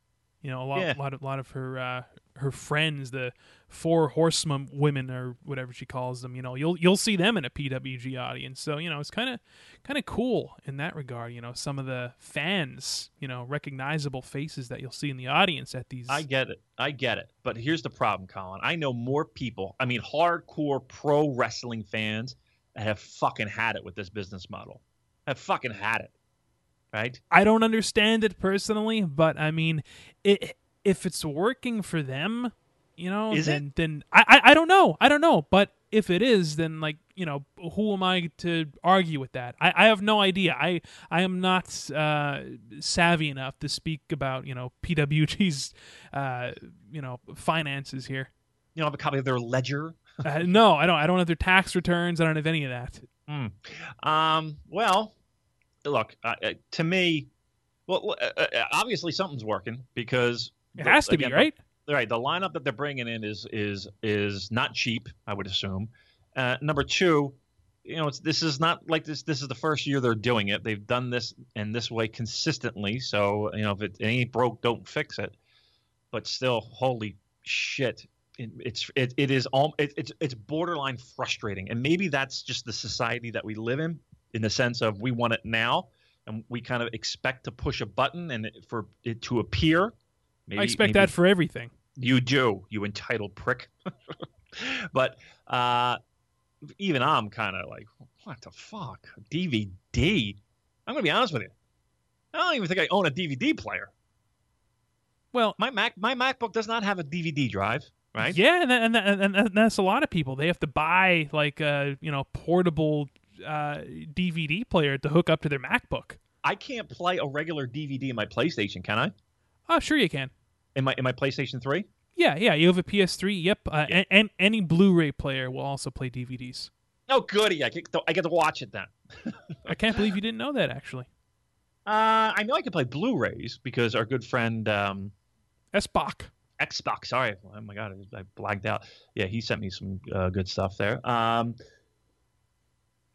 You know, a lot, Yeah. lot of, lot of her uh, her friends, the four horsemen women or whatever she calls them. You know, you'll you'll see them in a PWG audience. So you know, it's kind of kind of cool in that regard. You know, some of the fans, you know, recognizable faces that you'll see in the audience at these. I get it. I get it. But here's the problem, Colin. I know more people, I mean, hardcore pro wrestling fans that have fucking had it with this business model. Have fucking had it. Right? I don't understand it personally, but I mean, it, if it's working for them, you know, Is it? then then I, I I don't know, I don't know, but if it is, then like you know, who am I to argue with that? I, I have no idea. I I am not uh, savvy enough to speak about you know PWG's uh, you know finances here. You don't have a copy of their ledger? *laughs* Uh, no, I don't. I don't have their tax returns. I don't have any of that. Um, well, look, uh, uh, to me, well, uh, uh, obviously something's working because It has to again, be right. right the lineup that they're bringing in is is is not cheap i would assume. Uh, number two you know it's this is not like this this is the first year they're doing it. They've done this in this way consistently so you know if it, it ain't broke don't fix it. But still holy shit it, it's it, it is all it, it's it's borderline frustrating. And maybe that's just the society that we live in in the sense of we want it now and we kind of expect to push a button and it, for it to appear maybe, I expect maybe- that for everything. you do, you entitled prick. *laughs* but uh, even I'm kind of like, what the fuck? DVD? I'm gonna be honest with you. I don't even think I own a DVD player. Well, My Mac, my MacBook does not have a DVD drive, right? Yeah, and that, and, and that's a lot of people. They have to buy like a you know portable uh, DVD player to hook up to their MacBook. I can't play a regular DVD in my PlayStation, can I? Oh, sure you can. In my in my PlayStation 3? Yeah, yeah. You have a PS3. Yep, uh, and, and any Blu-ray player will also play DVDs. Oh, goody! I get to, I get to watch it then. *laughs* I can't believe you didn't know that. Actually, Uh, I know I can play Blu-rays because our good friend um, Spock. Xbox. Sorry, oh my god, I blanked out. Yeah, he sent me some uh, good stuff there. Um,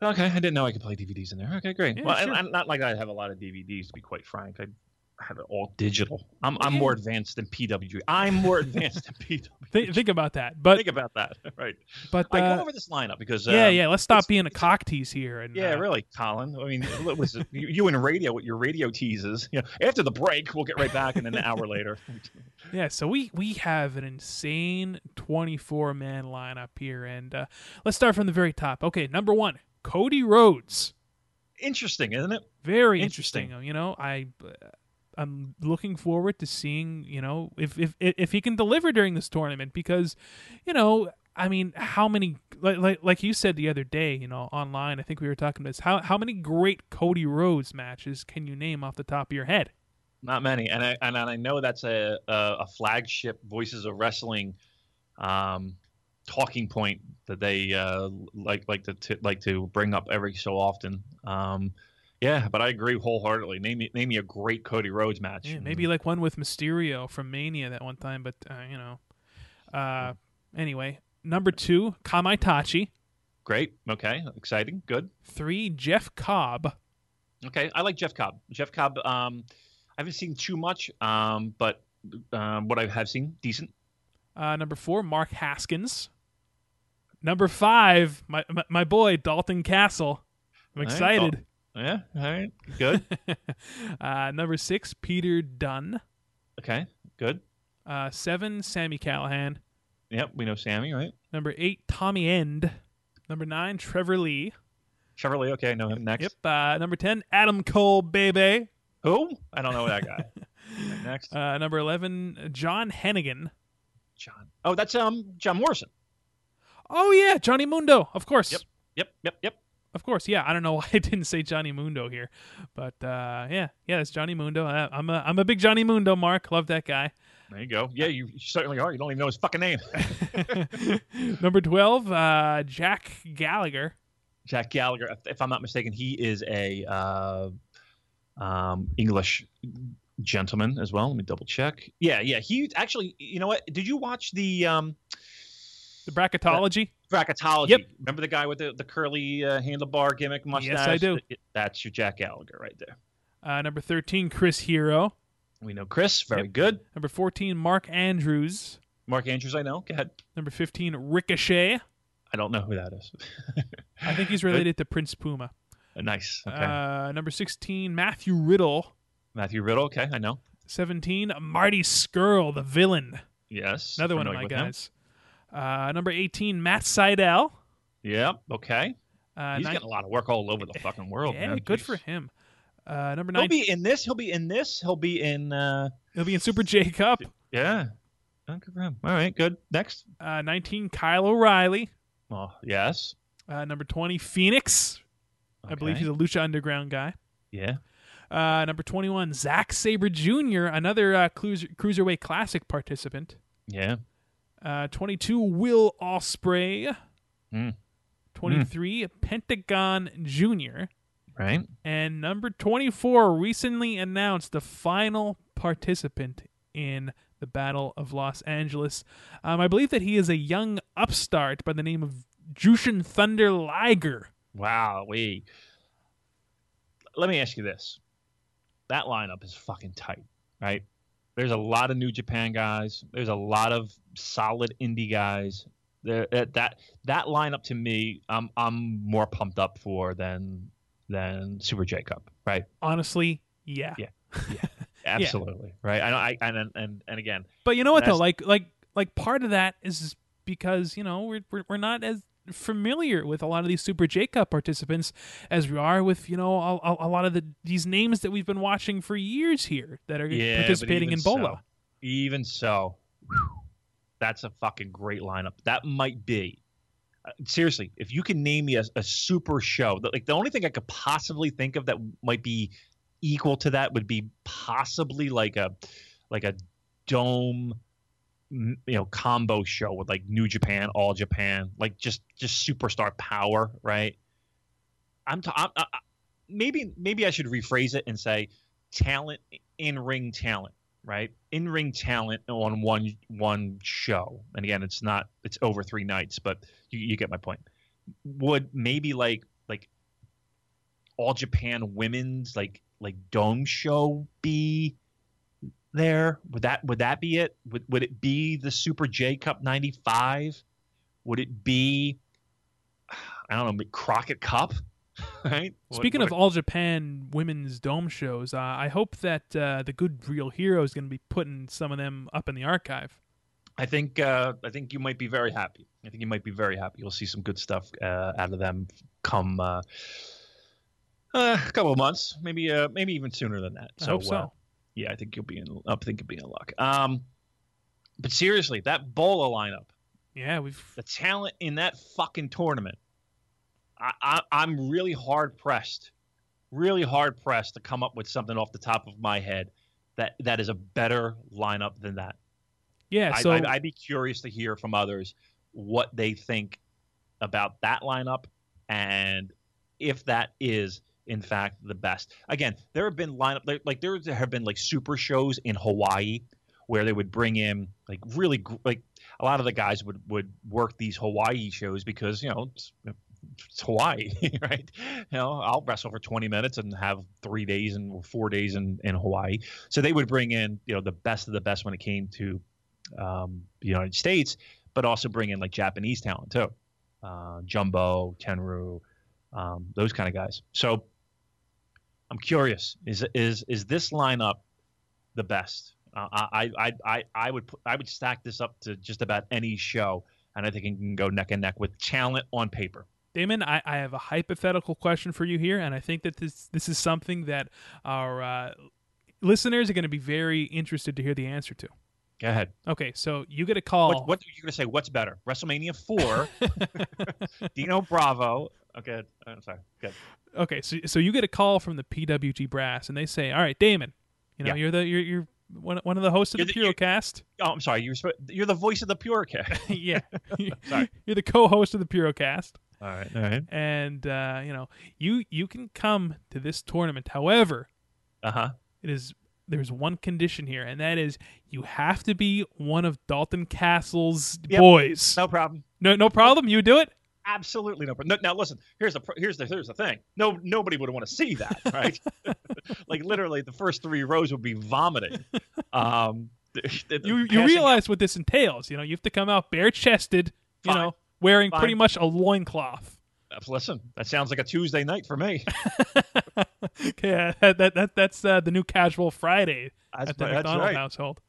okay, I didn't know I could play DVDs in there. Okay, great. Yeah, well, sure. I, I'm not like I have a lot of DVDs to be quite frank. I have it all digital. I'm I'm more advanced than PWG. I'm more advanced than *laughs* PWG. Think, think about that. But Think about that, *laughs* right? but I uh, go over this lineup because yeah, um, yeah. Let's stop being a cock tease here. And Yeah, uh, really, Colin. I mean, it? you, you and radio with your radio teases. You know, after the break, we'll get right back, and then an hour later. *laughs* Yeah, so we we have an insane 24 man lineup here, and uh, let's start from the very top. Okay, number one, Cody Rhodes. Interesting, isn't it? Very Interesting. interesting. You know, I I'm looking forward to seeing you know if if if he can deliver during this tournament because you know I mean how many like like, like you said the other day you know online I think we were talking about this how how many great Cody Rhodes matches can you name off the top of your head? Not many, and I and I know that's a a, a flagship Voices of Wrestling um, talking point that they uh, like like to, like to bring up every so often. Um, yeah, but I agree wholeheartedly. Name me name me a great Cody Rhodes match. Yeah, maybe like one with Mysterio from Mania that one time, but uh, you know. Uh, anyway, number two, Kamaitachi. great. Okay, exciting. Good. Three, Jeff Cobb. Okay, I like Jeff Cobb. Jeff Cobb. Um, I haven't seen too much, um, but um, what I have seen, decent. Uh, number four, Mark Haskins. Number five, my my, my boy Dalton Castle. I'm All right, excited. Yeah. All right. Good. *laughs* uh, number six, Peter Dunne. okay. Good. Uh, seven, Sami Callihan. Yep. We know Sami, right? Number eight, Tommy End. Number nine, Trevor Lee. Trevor Lee. Okay, I know him. Next. Yep. Uh, number ten, Adam Cole, baby. Who? I don't know that guy. Right, *laughs* next. Uh, number eleven, John Hennigan. John. Oh, that's um John Morrison. Oh yeah, Johnny Mundo, of course. Yep. Yep. Yep. Yep. Of course, yeah. I don't know *laughs* why I didn't say Johnny Mundo here, but uh, yeah, yeah, it's Johnny Mundo. I, I'm a I'm a big Johnny Mundo mark. Love that guy. There you go. Yeah, you certainly are. You don't even know his fucking name. *laughs* Number twelve, uh, Jack Gallagher. Jack Gallagher. If, if I'm not mistaken, he is a uh, um, English gentleman as well. Let me double check. Yeah, yeah. He actually, you know what? Did you watch the um, The bracketology. Bracketology? Yep. Remember the guy with the, the curly uh, handlebar gimmick mustache? Yes, I do. That's your Jack Gallagher right there. Uh, number 13, Chris Hero. We know Chris. Very Yep. good. Number 14, Mark Andrews. Mark Andrews, I know. Go ahead. Number 15, Ricochet. I don't know who that is. *laughs* I think he's related to Prince Puma. nice. Okay. Uh, number 16, Matthew Riddle. Matthew Riddle. Okay, I know. 17, Marty Scurll, the villain. Yes. Another one of my with him. Guys. Uh, number 18, Matt Sydal. Yep. Okay. Uh, He's nine- getting a lot of work all over the fucking world. yeah, man. good Jeez. for him. Uh, number nine. He'll 9, be in this. He'll be in this. He'll be in. uh he'll be in Super J Cup. Yeah. Oh, Good for him. All right. Good. Next. Uh, 19, Kyle O'Reilly. Oh, yes. Uh, number 20, Fenix. I believe Okay. he's a Lucha Underground guy. Yeah. Uh, number 21, Zack Sabre Jr., another uh, cruiser, Cruiserweight Classic participant. Yeah. Uh, 22, Will Ospreay. Hmm. 23, Pentagon Jr. Right. And number 24, recently announced the final participant in the Battle of Los Angeles. Um, I believe that he is a young upstart by the name of Jushin Thunder Liger. Wow. We. Let me ask you this. That lineup is fucking tight, right? There's a lot of New Japan guys. There's a lot of solid indie guys. There, that that that lineup to me, I'm I'm more pumped up for than than Super J Cup, right? Honestly, yeah. Yeah. *laughs* yeah. Absolutely, right? I know. I and and and again, But you know what though? Like like like part of that is because you know we're we're, we're not as familiar with a lot of these Super J Cup participants as we are with you know a, a, lot of the these names that we've been watching for years here that are Yeah, participating in Bola. so- even so, whew, that's a fucking great lineup. That might be. uh, Seriously, if you can name me a, a super show, like the only thing I could possibly think of that might be equal to that would be possibly like a like a dome you know combo show with like New Japan, All Japan, like just just superstar power, right? I'm, t- I'm I, maybe maybe I should rephrase it and say talent in ring talent, right? In ring talent on one one show, and again, it's not it's over three nights, but you, you get my point. Would maybe like like All Japan women's like like dome show be there? Would that would that be it? Would would it be the Super J Cup '95? Would it be I don't know Crockett Cup? *laughs* Right. Speaking what of All Japan women's dome shows, uh, I hope that uh, the Good Real Hero is going to be putting some of them up in the archive. I think uh, I think you might be very happy. I think you might be very happy. You'll see some good stuff uh, out of them come uh, uh, a couple of months, maybe uh, maybe even sooner than that. I So, hope so. Yeah, I think you'll be in. I think you'll be in luck. Um, but seriously, that Bola lineup, yeah, we've the talent in that fucking tournament, I, I, I'm really hard pressed, really hard pressed to come up with something off the top of my head that that is a better lineup than that. yeah. I, So I'd, I'd be curious to hear from others what they think about that lineup and if that is in fact the best. Again, there have been lineup like, like there have been like super shows in Hawaii where they would bring in like really like a lot of the guys would would work these Hawaii shows because you know it's, it's Hawaii, *laughs* right? You know, I'll wrestle for 20 minutes and have three days and four days in, in Hawaii. So they would bring in, you know, the best of the best when it came to um, the United States, but also bring in like Japanese talent too, uh, Jumbo, Tenryu, um, those kind of guys. So I'm curious: is is is this lineup the best? Uh, I, I I I would put, I would stack this up to just about any show, and I think it can go neck and neck with talent on paper. Damon, I, I have a hypothetical question for you here, and I think that this this is something that our uh, listeners are going to be very interested to hear the answer to. Go ahead. Okay, so you get a call. What, what are you going to say? What's better, WrestleMania four, *laughs* *laughs* Dino Bravo? Okay, I'm sorry. Good. okay, so so you get a call from the PWG brass, and they say, "All right, Damon, you know Yeah. you're the you're you're one, one of the hosts of You're the the- PuroCast. Oh, I'm sorry. You're you're the voice of the pure cat. *laughs* yeah, Sorry. *laughs* you're the co-host of the PuroCast, All right. All right. and uh, you know you you can come to this tournament. However, Uh huh. it is there's one condition here, and that is you have to be one of Dalton Castle's Yep. boys. No problem. No, no problem. You do it. Absolutely no problem. No, now listen. Here's the here's the here's the thing. No, nobody would want to see that, *laughs* right? *laughs* like literally, the first three rows would be vomiting. *laughs* Um, You you realize what this entails. You know, you have to come out bare chested. You Fine. know, wearing pretty much a loincloth. Listen, that sounds like a Tuesday night for me. yeah, that, that, that that's uh, the new casual Friday That's, at the that's McDonald right. household.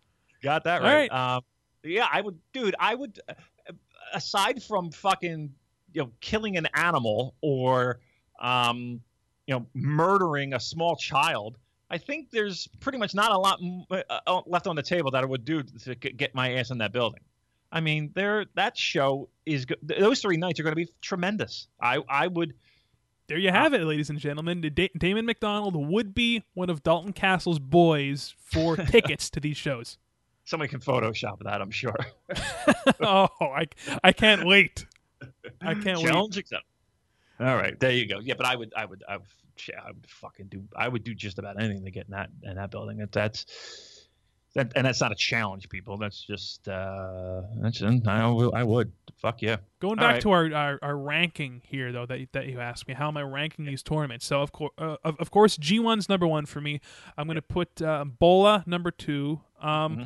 Got that right. Um, yeah, I would, dude. I would, uh, aside from fucking, you know, killing an animal or, um, you know, murdering a small child. I think there's pretty much not a lot uh, uh, left on the table that I would do to get my ass in that building. I mean, there that show is those three nights are going to be tremendous. I I would There you have it, ladies and gentlemen. Da- Damon McDonald would be one of Dalton Castle's boys for *laughs* tickets to these shows. somebody can Photoshop that. I'm sure. *laughs* oh, I, I can't wait. *laughs* I can't wait. Challenge accepted. All right, there you go. Yeah, but I would, I would, I would, yeah, I would fucking do. I would do just about anything to get in that in that building. That, that's that, and that's not a challenge, people. That's just uh, that's I, will- I would. Fuck yeah. Going back right. to our, our, our ranking here, though, that, that you asked me, how am I ranking these tournaments? So, of, course, uh, of, of course, G1's number one for me. I'm going to put uh, Bola number two. Um, Mm-hmm.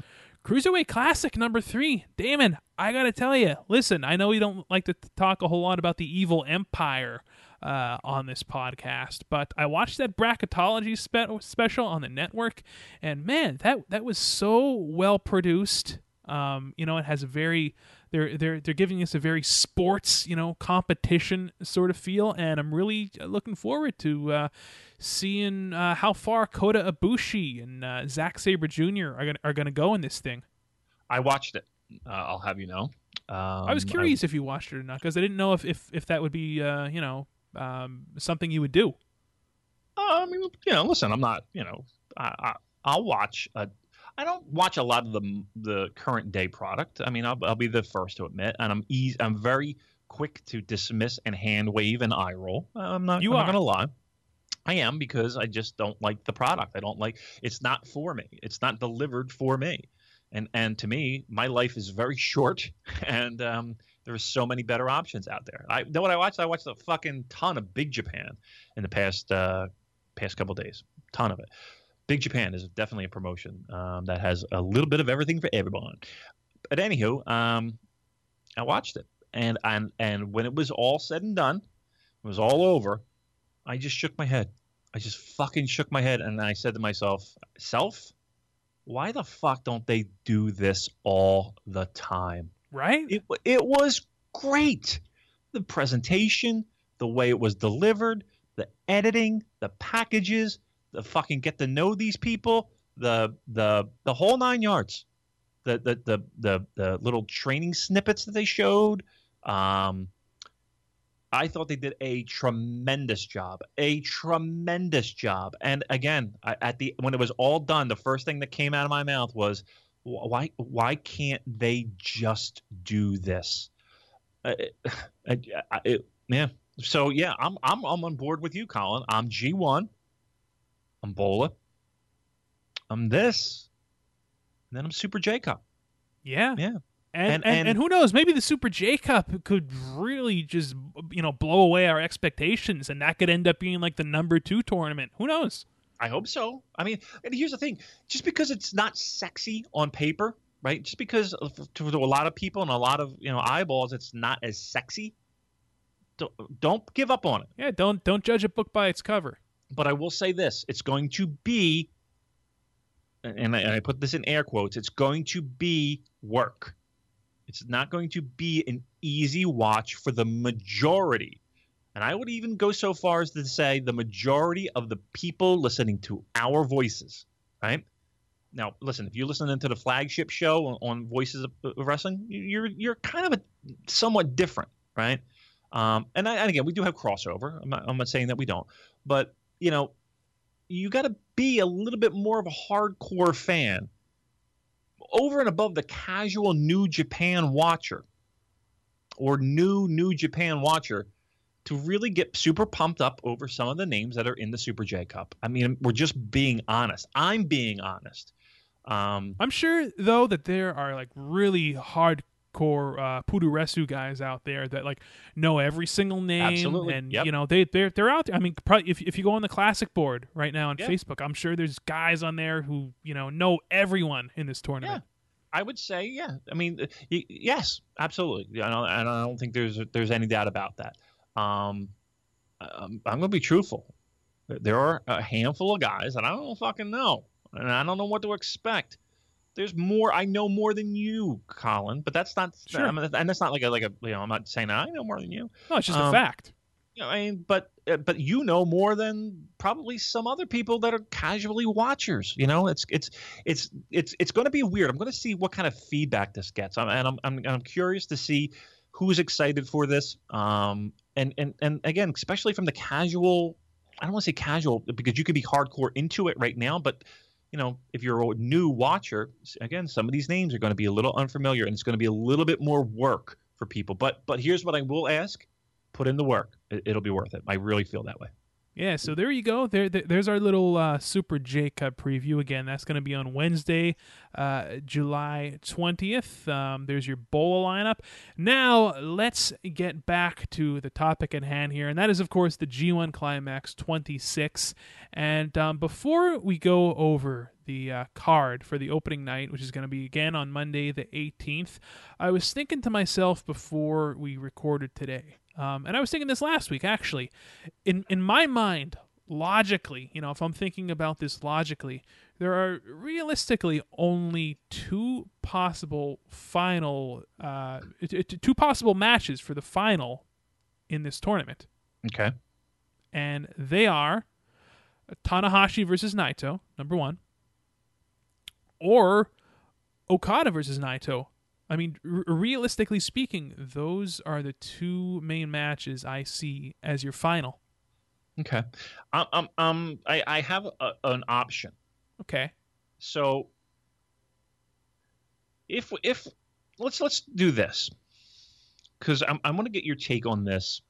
Cruiserweight Classic number three. Damon, I got to tell you, listen, I know we don't like to talk a whole lot about the evil empire uh, on this podcast, but I watched that bracketology spe- special on the network, and man, that, that was so well produced. Um, you know, it has a very they're they're they're giving us a very sports, you know, competition sort of feel, and I'm really looking forward to uh, seeing uh, how far Kota Ibushi and uh, Zack Sabre Jr. are gonna are gonna go in this thing. I watched it. Uh, I'll have you know. Um, I was curious if you watched it or not because I didn't know if if, if that would be uh, you know um, something you would do. Uh, I mean, you know, listen, I'm not, you know, I, I I'll watch. A, I don't watch a lot of the the current day product. I mean, I'll, I'll be the first to admit, and I'm easy. I'm very quick to dismiss and hand wave and eye roll. I'm not. You I'm are. not gonna lie. I am because I just don't like the product. I don't like. It's not for me. It's not delivered for me. And and to me, my life is very short, *laughs* and um, are so many better options out there. I know what I watched. I watched a fucking ton of Big Japan in the past uh, past couple days. Ton of it. Big Japan is definitely a promotion um, that has a little bit of everything for everyone. But anywho, um, I watched it, and and and when it was all said and done, it was all over. I just shook my head. I just fucking shook my head, and I said to myself, "Self, why the fuck don't they do this all the time?" Right? It it was great. The presentation, the way it was delivered, the editing, the packages, the fucking get to know these people, the the the whole nine yards. The the the the, the little training snippets that they showed. Um, I thought they did a tremendous job, a tremendous job. And again, I, at the when it was all done, the first thing that came out of my mouth was, "Why why can't they just do this?" Uh, *sighs* it, yeah. So yeah, I'm I'm I'm on board with you, Colin. I'm G1. I'm Bola. I'm this. And then I'm Super J Cup. Yeah. Yeah. And, And- and, and, who knows? Maybe the Super J Cup could really just you know blow away our expectations, and that could end up being like the number two tournament. Who knows? I hope so. I mean, and here's the thing: just because it's not sexy on paper, right? Just because to, to a lot of people and a lot of you know eyeballs, it's not as sexy. Don't, don't give up on it. Yeah. Don't don't judge a book by its cover. But I will say this: it's going to be, and I, and I put this in air quotes. It's going to be work. It's not going to be an easy watch for the majority. And I would even go so far as to say the majority of the people listening to our voices, right? Now, listen, if you're listening to the flagship show on, on Voices of Wrestling, you're you're kind of a somewhat different, right? Um, and, I, and again, we do have crossover. I'm not, I'm not saying that we don't, but you know, you got to be a little bit more of a hardcore fan over and above the casual New Japan watcher or new New Japan watcher. to really get super pumped up over some of the names that are in the Super J Cup. I mean, we're just being honest. I'm being honest. Um, I'm sure though that there are like really hardcore uh, Puroresu guys out there that like know every single name, Absolutely. and Yep. you know they they're they're out there. I mean, probably if if you go on the classic board right now on. Facebook, I'm sure there's guys on there who you know know everyone in this tournament. Yeah. I would say, yeah. I mean, uh, yes, absolutely. I don't, and I don't think there's there's any doubt about that. Um, I'm, I'm going to be truthful. There are a handful of guys that I don't fucking know, and I don't know what to expect. There's more. I know more than you, Colin, but that's not. Sure. I mean, and that's not like a like a. You know, I'm not saying I know more than you. No, it's just a Um, fact. You know, I mean, but uh, but you know more than probably some other people that are casually watchers. You know, it's it's it's it's it's going to be weird. I'm going to see what kind of feedback this gets, I'm, and I'm, I'm I'm curious to see who's excited for this. Um, and and and again, especially from the casual. I don't want to say casual because you could be hardcore into it right now, but you know, if you're a new watcher, again, some of these names are going to be a little unfamiliar, and it's going to be a little bit more work for people. But but here's what I will ask: put in the work. It, it'll be worth it. I really feel that way. Yeah, so there you go. There, there there's our little uh, Super J Cup preview again. That's going to be on Wednesday, uh, July twentieth. Um, there's your bowl lineup. Now let's get back to the topic at hand here, and that is, of course, the G1 Climax 26. And um, before we go over the uh, card for the opening night, which is going to be again on Monday the 18th, I was thinking to myself before we recorded today. Um, and I was thinking this last week, actually. In in my mind, logically, you know, if I'm thinking about this logically, there are realistically only two possible final, uh, t- t- two possible matches for the final in this tournament, Okay. and they are Tanahashi versus Naito, number one, or Okada versus Naito. I mean, r- realistically speaking, those are the two main matches I see as your final. Okay. Um, um, um I, I have a, an option. Okay. So if if let's let's do this because I'm I'm going to get your take on this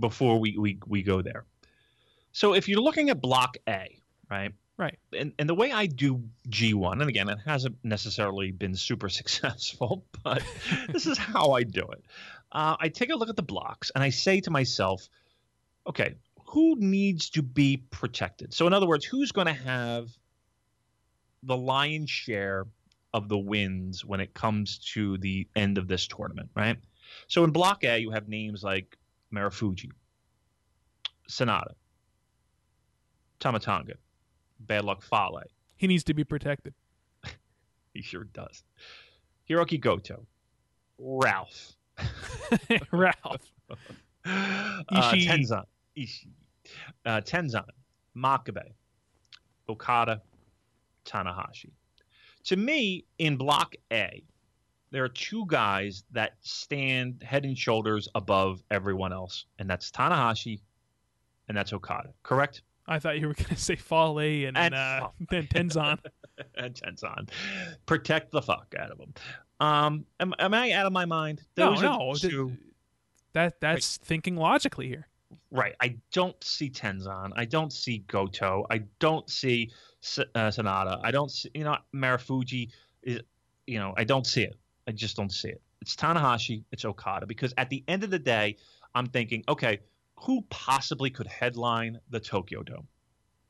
before we, we we go there. So if you're looking at Block A, right? Right. And and the way I do G1, and again, it hasn't necessarily been super *laughs* successful, but this is how I do it. Uh, I take a look at the blocks and I say to myself, okay, who needs to be protected? So in other words, who's going to have the lion's share of the wins when it comes to the end of this tournament, right? So in Block A, you have names like Marufuji, Sanada, Tamatanga, Bad Luck Fale. He needs to be protected. *laughs* He sure does. Hiroki Goto, Ralph, *laughs* Ralph. *laughs* uh. Tenzan, Ishii, uh, Tenzan, Makabe, Okada, Tanahashi. To me, in Block A, there are two guys that stand head and shoulders above everyone else, and that's Tanahashi and that's Okada. Correct? I thought you were going to say Fale and, And uh, *laughs* then Tenzan. *laughs* and Tenzan. Protect the fuck out of them. Um, am, am I out of my mind? no, Those are no. two- that that's thinking logically here. Right. I don't see Tenzan. I don't see Goto. I don't see uh, Sanada. I don't see, you know, Marufuji is, you know, I don't see it. I just don't see it. It's Tanahashi. It's Okada. Because at the end of the day, I'm thinking, okay, who possibly could headline the Tokyo Dome?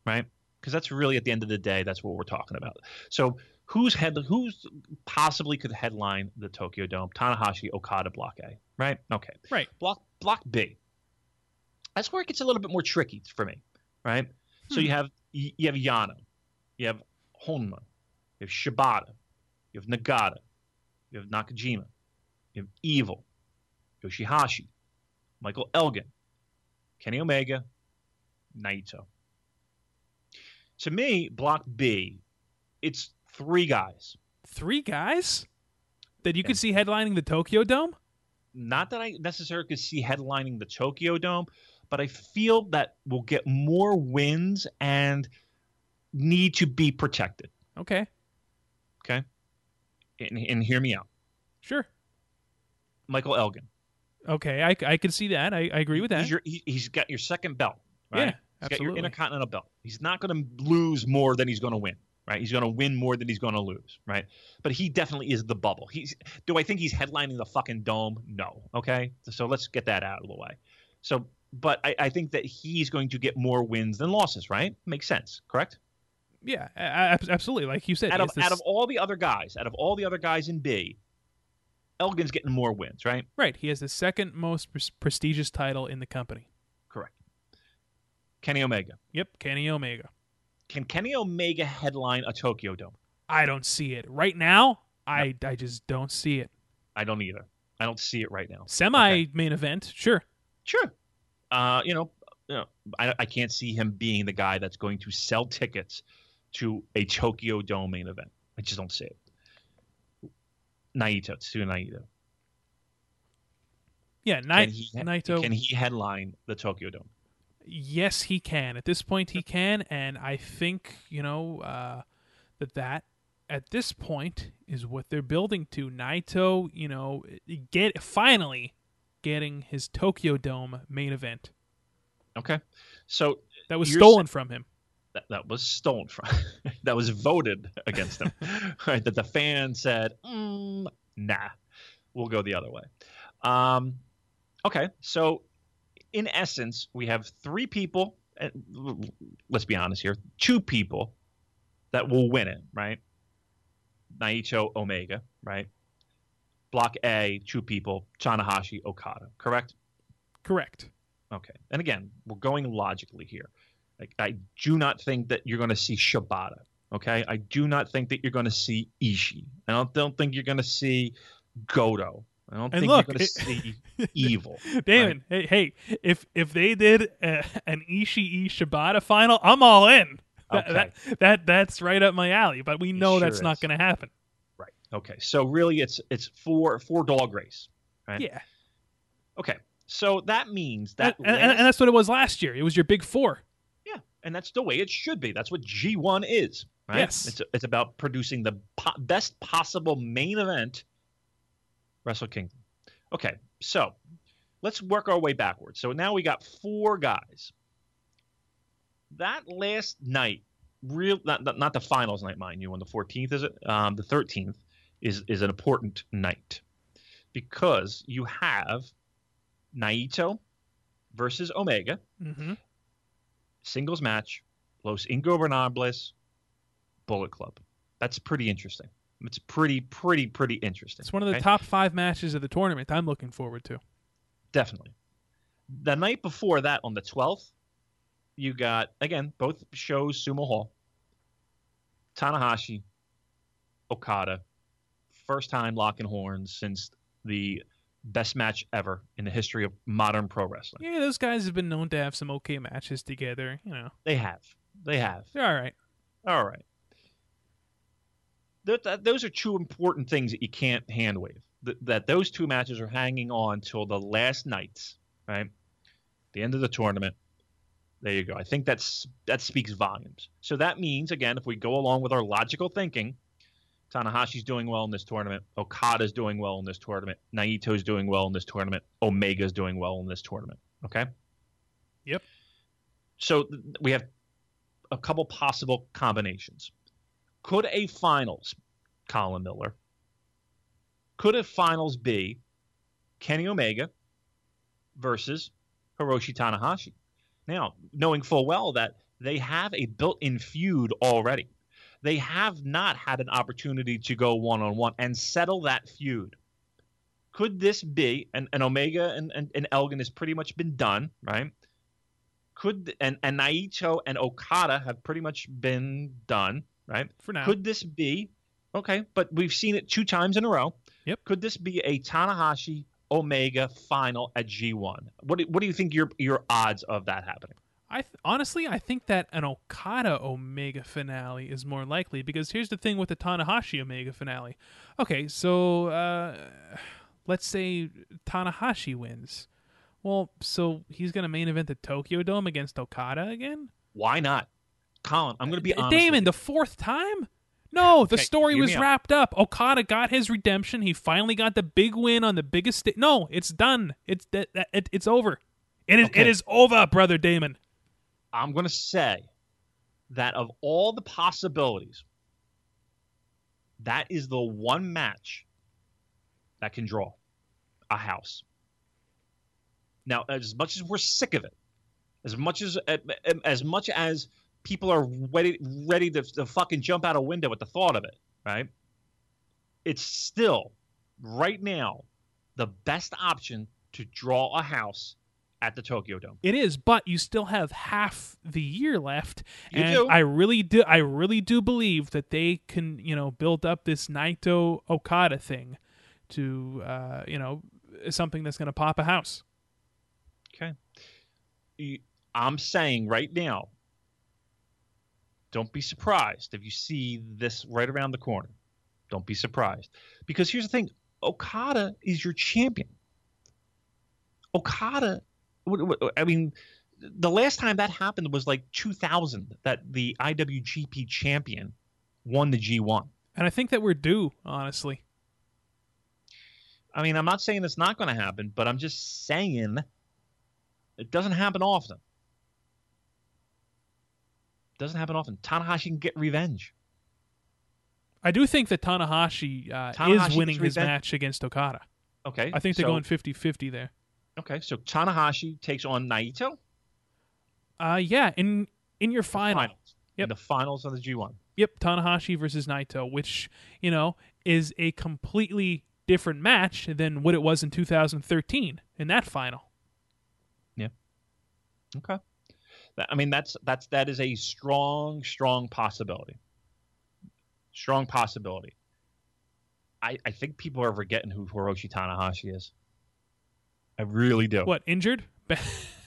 Right? Because that's really at the end of the day, that's what we're talking about. So who's head, who's possibly could headline the Tokyo Dome? Tanahashi, Okada, Block A. Right? Okay. Right. Block Block B that's where it gets a little bit more tricky for me, right? So hmm. you have you you have Yano, you have Honma, you have Shibata, you have Nagata, you have Nakajima, you have Evil, Yoshihashi, Michael Elgin, Kenny Omega, Naito. To me, Block B, it's three guys. Three guys that you Yeah. could see headlining the Tokyo Dome. Not that I necessarily could see headlining the Tokyo Dome, but I feel that we'll get more wins and need to be protected. Okay, Okay. And, and hear me out. sure. Michael Elgin, Okay, I, I can see that. I, I agree with that. He's your, he, he's got your second belt, right? Yeah, He's got your absolutely. intercontinental belt. He's not going to lose more than he's going to win, right? He's going to win more than he's going to lose, right? But he definitely is the bubble. He's. Do I think he's headlining the fucking dome? No. Okay, so let's get that out of the way. So, but I, I think that he's going to get more wins than losses, right? Makes sense, correct? yeah, absolutely. Like you said, Out of this- out of all the other guys, out of all the other guys in B, Elgin's getting more wins, right? right, he has the second most pres- prestigious title in the company. Correct. Kenny Omega. Yep, Kenny Omega. Can Kenny Omega headline a Tokyo Dome? I don't see it right now. I I just don't see it. I don't either. I don't see it right now. Semi Okay. main event, sure. Sure. Uh, you know, you know I, I can't see him being the guy that's going to sell tickets to a Tokyo Dome main event. I just don't see it. Naito, Tetsuya Naito. Yeah, Can he, Naito. can he headline the Tokyo Dome? yes, he can. At this point, he can, and I think you know uh, that that at this point is what they're building to. Naito, you know, get finally getting his Tokyo Dome main event Okay. So that was stolen from him. That, that was stolen from *laughs* that was voted against him *laughs* right that the fan said mm, nah we'll go the other way um, okay so in essence we have three people let's be honest here two people that will win it right Naito Omega right block A two people Tanahashi Okada correct Correct. Okay. And again, we're going logically here. Like, I do not think that you're going to see Shibata. Okay. I do not think that you're going to see Ishii. I don't, don't think you're going to see Goto. I don't And think look, you're going to see *laughs* Evil. Damon, hey, hey, if if they did uh, an Ishii Shibata final, I'm all in. *laughs* That, Okay. that, that that's right up my alley. But we know sure that's not going to happen. Right. Okay. So really, it's it's four four dog race. Right. Yeah, Okay. So that means that and, and, and that's what it was last year. It was your big four. And that's the way it should be. That's what G1 is, right? Yes. It's it's about producing the po- best possible main event Wrestle Kingdom. Okay, so let's work our way backwards. So now we got four guys. That last night, real not, not not the finals night, mind you, on the 14th is it? Um, the 13th is is an important night because you have Naito versus Omega Mm-hmm. Singles match, Los Ingobernables, Bullet Club. That's pretty interesting. It's pretty, pretty, pretty interesting. It's one of the okay? top five matches of the tournament. I'm looking forward to. Definitely. The night before that, on the 12th, you got, again, both shows, Sumo Hall, Tanahashi, Okada. First time locking horns since the best match ever in the history of modern pro wrestling. Yeah, those guys have been known to have some okay matches together. You know, They have. They have. they're all right. All right. Those are two important things that you can't hand wave. That, that those two matches are hanging on till the last nights, right? The end of the tournament. There you go. I think that's that speaks volumes. So that means again, if we go along with our logical thinking, Tanahashi's doing well in this tournament. Okada's doing well in this tournament. Naito's doing well in this tournament. Omega's doing well in this tournament. Okay. Yep. So th- we have a couple possible combinations. Could a finals, Colin Miller, could a finals be Kenny Omega versus Hiroshi Tanahashi? Now, knowing full well that they have a built in feud already, they have not had an opportunity to go one on one and settle that feud. Could this be, and, and Omega and, and, and Elgin has pretty much been done, right? Could and, and Naito and Okada have pretty much been done, right? For now, Could this be okay? But we've seen it two times in a row. Yep. Could this be a Tanahashi Omega final at G1? What do, what do you think your your odds of that happening? I th- honestly I think that an Okada Omega finale is more likely because here's the thing with the Tanahashi Omega finale. Okay, so uh, let's say Tanahashi wins. Well, so he's gonna main event the Tokyo Dome against Okada again. Why not? Colin, I'm going to be honest. Damon, the fourth time. No, the Okay, story was wrapped up. Okada got his redemption. He finally got the big win on the biggest. Sta- no, it's done. It's that it, it's over. It is Okay. it is over, brother Damon. I'm going to say that of all the possibilities, that is the one match that can draw a house. Now, as much as we're sick of it, as much as eh, eh, as much as people are ready ready to, to fucking jump out a window at the thought of it, right? It's still right now the best option to draw a house at the Tokyo Dome. It is, but you still have half the year left, You and do. I really do. I really do believe that they can, you know, build up this Naito Okada thing to, uh, you know, something that's going to pop a house. Okay. I'm saying right now, don't be surprised if you see this right around the corner. Don't be surprised. Because here's the thing Okada is your champion. Okada, I mean, the last time that happened was like 2000 that the IWGP champion won the G1. And I think that we're due, honestly. I mean, I'm not saying it's not going to happen, but I'm just saying it doesn't happen often. Doesn't happen often. Tanahashi can get revenge. I do think that Tanahashi, uh, Tanahashi is winning his revenge. match against Okada. Okay. I think they're so, going 50-50 there. Okay, so Tanahashi takes on Naito. Uh, yeah, in in your final. Finals. Yep. In the finals of the G1. Yep, Tanahashi versus Naito, which, you know, is a completely different match than what it was in 2013 in that final. Yeah. Okay. I mean, that's that's that is a strong, strong possibility. Strong possibility. I, I think people are forgetting who Hiroshi Tanahashi is. I really do. What, injured? *laughs*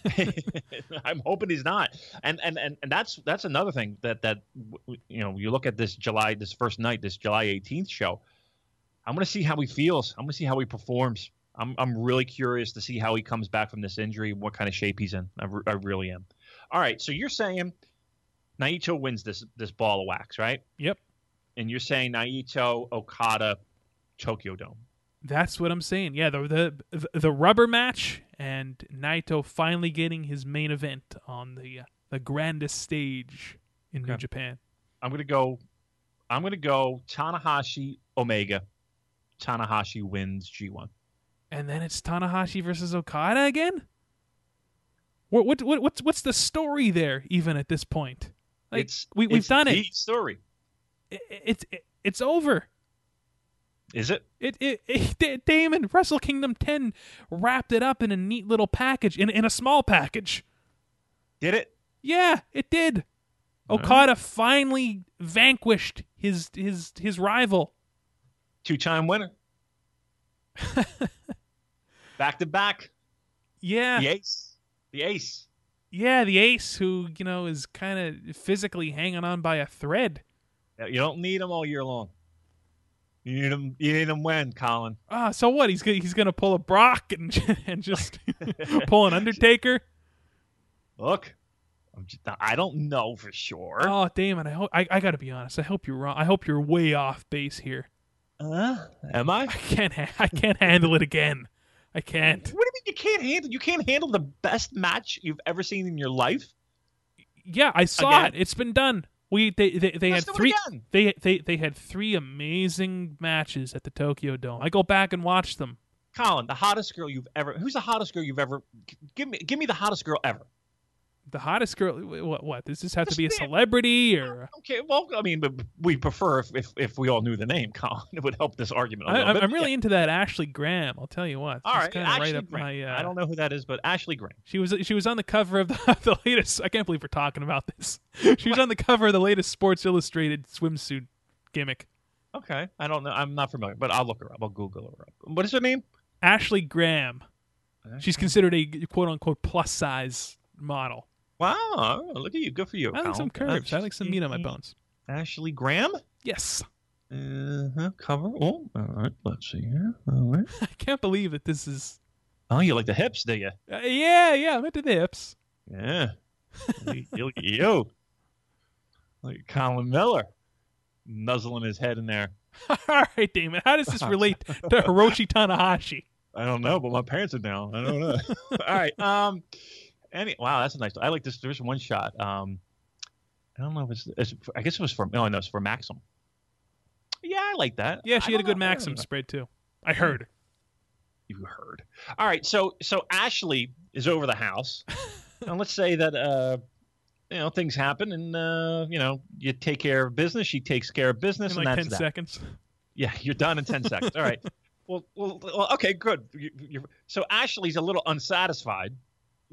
*laughs* I'm hoping he's not. And, and and and that's that's another thing that that you know you look at this July this first night this July 18th show. I'm going to see how he feels. I'm going to see how he performs. I'm I'm really curious to see how he comes back from this injury, what kind of shape he's in. I, re- I really am. All right, so you're saying Naito wins this this ball of wax, right? Yep. And you're saying Naito Okada Tokyo Dome. That's what I'm saying. Yeah, the the the rubber match and Naito finally getting his main event on the uh, the grandest stage in New Japan. I'm gonna go. I'm gonna go Tanahashi Omega. Tanahashi wins G1. And then it's Tanahashi versus Okada again. What what, what what's what's the story there? Even at this point, like it's we we've it's done the it. Story I- I- It's it, it's over. Is it? It, it, it *laughs* Damon Wrestle Kingdom 10 wrapped it up in a neat little package in in a small package. Did it? Yeah, it did. Okada finally vanquished his his his rival. Two time winner. *laughs* back to back. Yeah, The ace. The ace. yeah, the ace who you know is kind of physically hanging on by a thread. You don't need him all year long. You need him. You need him when, Colin. Ah, so what? He's gonna, he's gonna pull a Brock and *laughs* and just *laughs* pull an Undertaker. Look, I'm just, I don't know for sure. Oh, Damon, I hope I, I gotta be honest. I hope you're wrong. I hope you're way off base here. Uh, am I? I can't ha- I can't handle it again. I can't. What do you mean you can't handle? You can't handle the best match you've ever seen in your life. Yeah, I saw Again? it. It's been done. We they they, they had Let's do it three they they they had three amazing matches at the Tokyo Dome. I go back and watch them. Colin, the hottest girl you've ever. Who's the hottest girl you've ever? Give me, give me the hottest girl ever. The hottest girl. What? What? Does this have to be a celebrity or? Okay, well, I mean, we prefer if, if, if we all knew the name, *laughs* Colin. It would help this argument a I, little I'm, bit. I'm really into that Ashley Graham. I'll tell you what. all right. Ashley right up Graham. my. Uh, I don't know who that is, but Ashley Graham. She was she was on the cover of the, *laughs* the latest. I can't believe we're talking about this. *laughs* She was on the cover of the latest Sports Illustrated swimsuit gimmick. Okay, I don't know. I'm not familiar, but I'll look her up. I'll Google her up. What is her name? Ashley Graham. She's considered a quote unquote plus size model. Wow, look at you. Good for you. I like some curves. I like some meat on my bones. Ashley Graham. Yes. Uh-huh. Cover. Oh, all right. Let's see here. All right. *laughs* I can't believe that this is. Oh, you like the hips, do you? Uh, yeah, yeah. I'm into the hips. Yeah. look at you. Look at Colin Miller. nuzzling his head in there. *laughs* All right, Damon. How does this relate *laughs* to Hiroshi Tanahashi? I don't know, but my parents are down. I don't know. All right. Um. Any. Wow, that's a nice. I like this. There's one shot. Um. I don't know if it's. it's I guess it was for. No, no, it's for Maxim. Yeah, I like that. Yeah, she I had a good know. Maxim spread too. I heard. You heard. All right. So so Ashley is over the house, *laughs* and let's say that uh, you know, things happen, and uh, you know, you take care of business. She takes care of business, In and like that's ten that. seconds. Yeah, you're done in 10 seconds. All right. *laughs* Well, well, well okay, good. You, you, so Ashley's a little unsatisfied.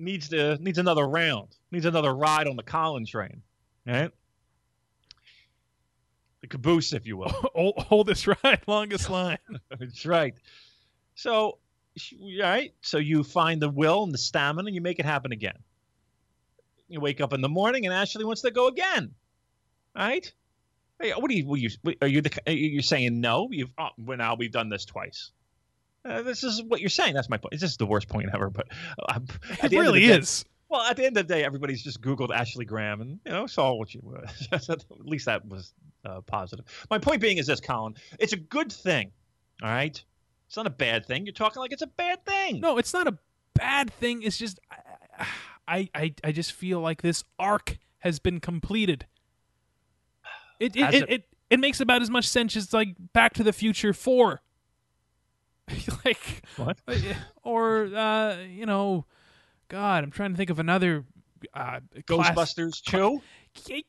Needs to needs another round. Needs another ride on the Colin train. Right? The caboose, if you will. *laughs* Ol- Oldest ride, longest *laughs* line. That's right. So, right. So you find the will and the stamina, and you make it happen again. You wake up in the morning, and Ashley wants to go again. Right? Hey, what are you? Are you? Are you? The, are you saying no? You've. Oh, well, now we've done this twice. Uh, this is what you're saying. That's my point. This is the worst point ever. But *laughs* at It the end of really day- is. well, at the end of the day, everybody's just Googled Ashley Graham and you know saw what you. *laughs* at least that was uh, positive. My point being is this, Colin. It's a good thing. All right. It's not a bad thing. You're talking like it's a bad thing. No, it's not a bad thing. It's just I I I just feel like this arc has been completed. It it it, it? it, it makes about as much sense as like Back to the Future Four. *laughs* like What? or uh, you know, God, I'm trying to think of another uh, class- Ghostbusters two.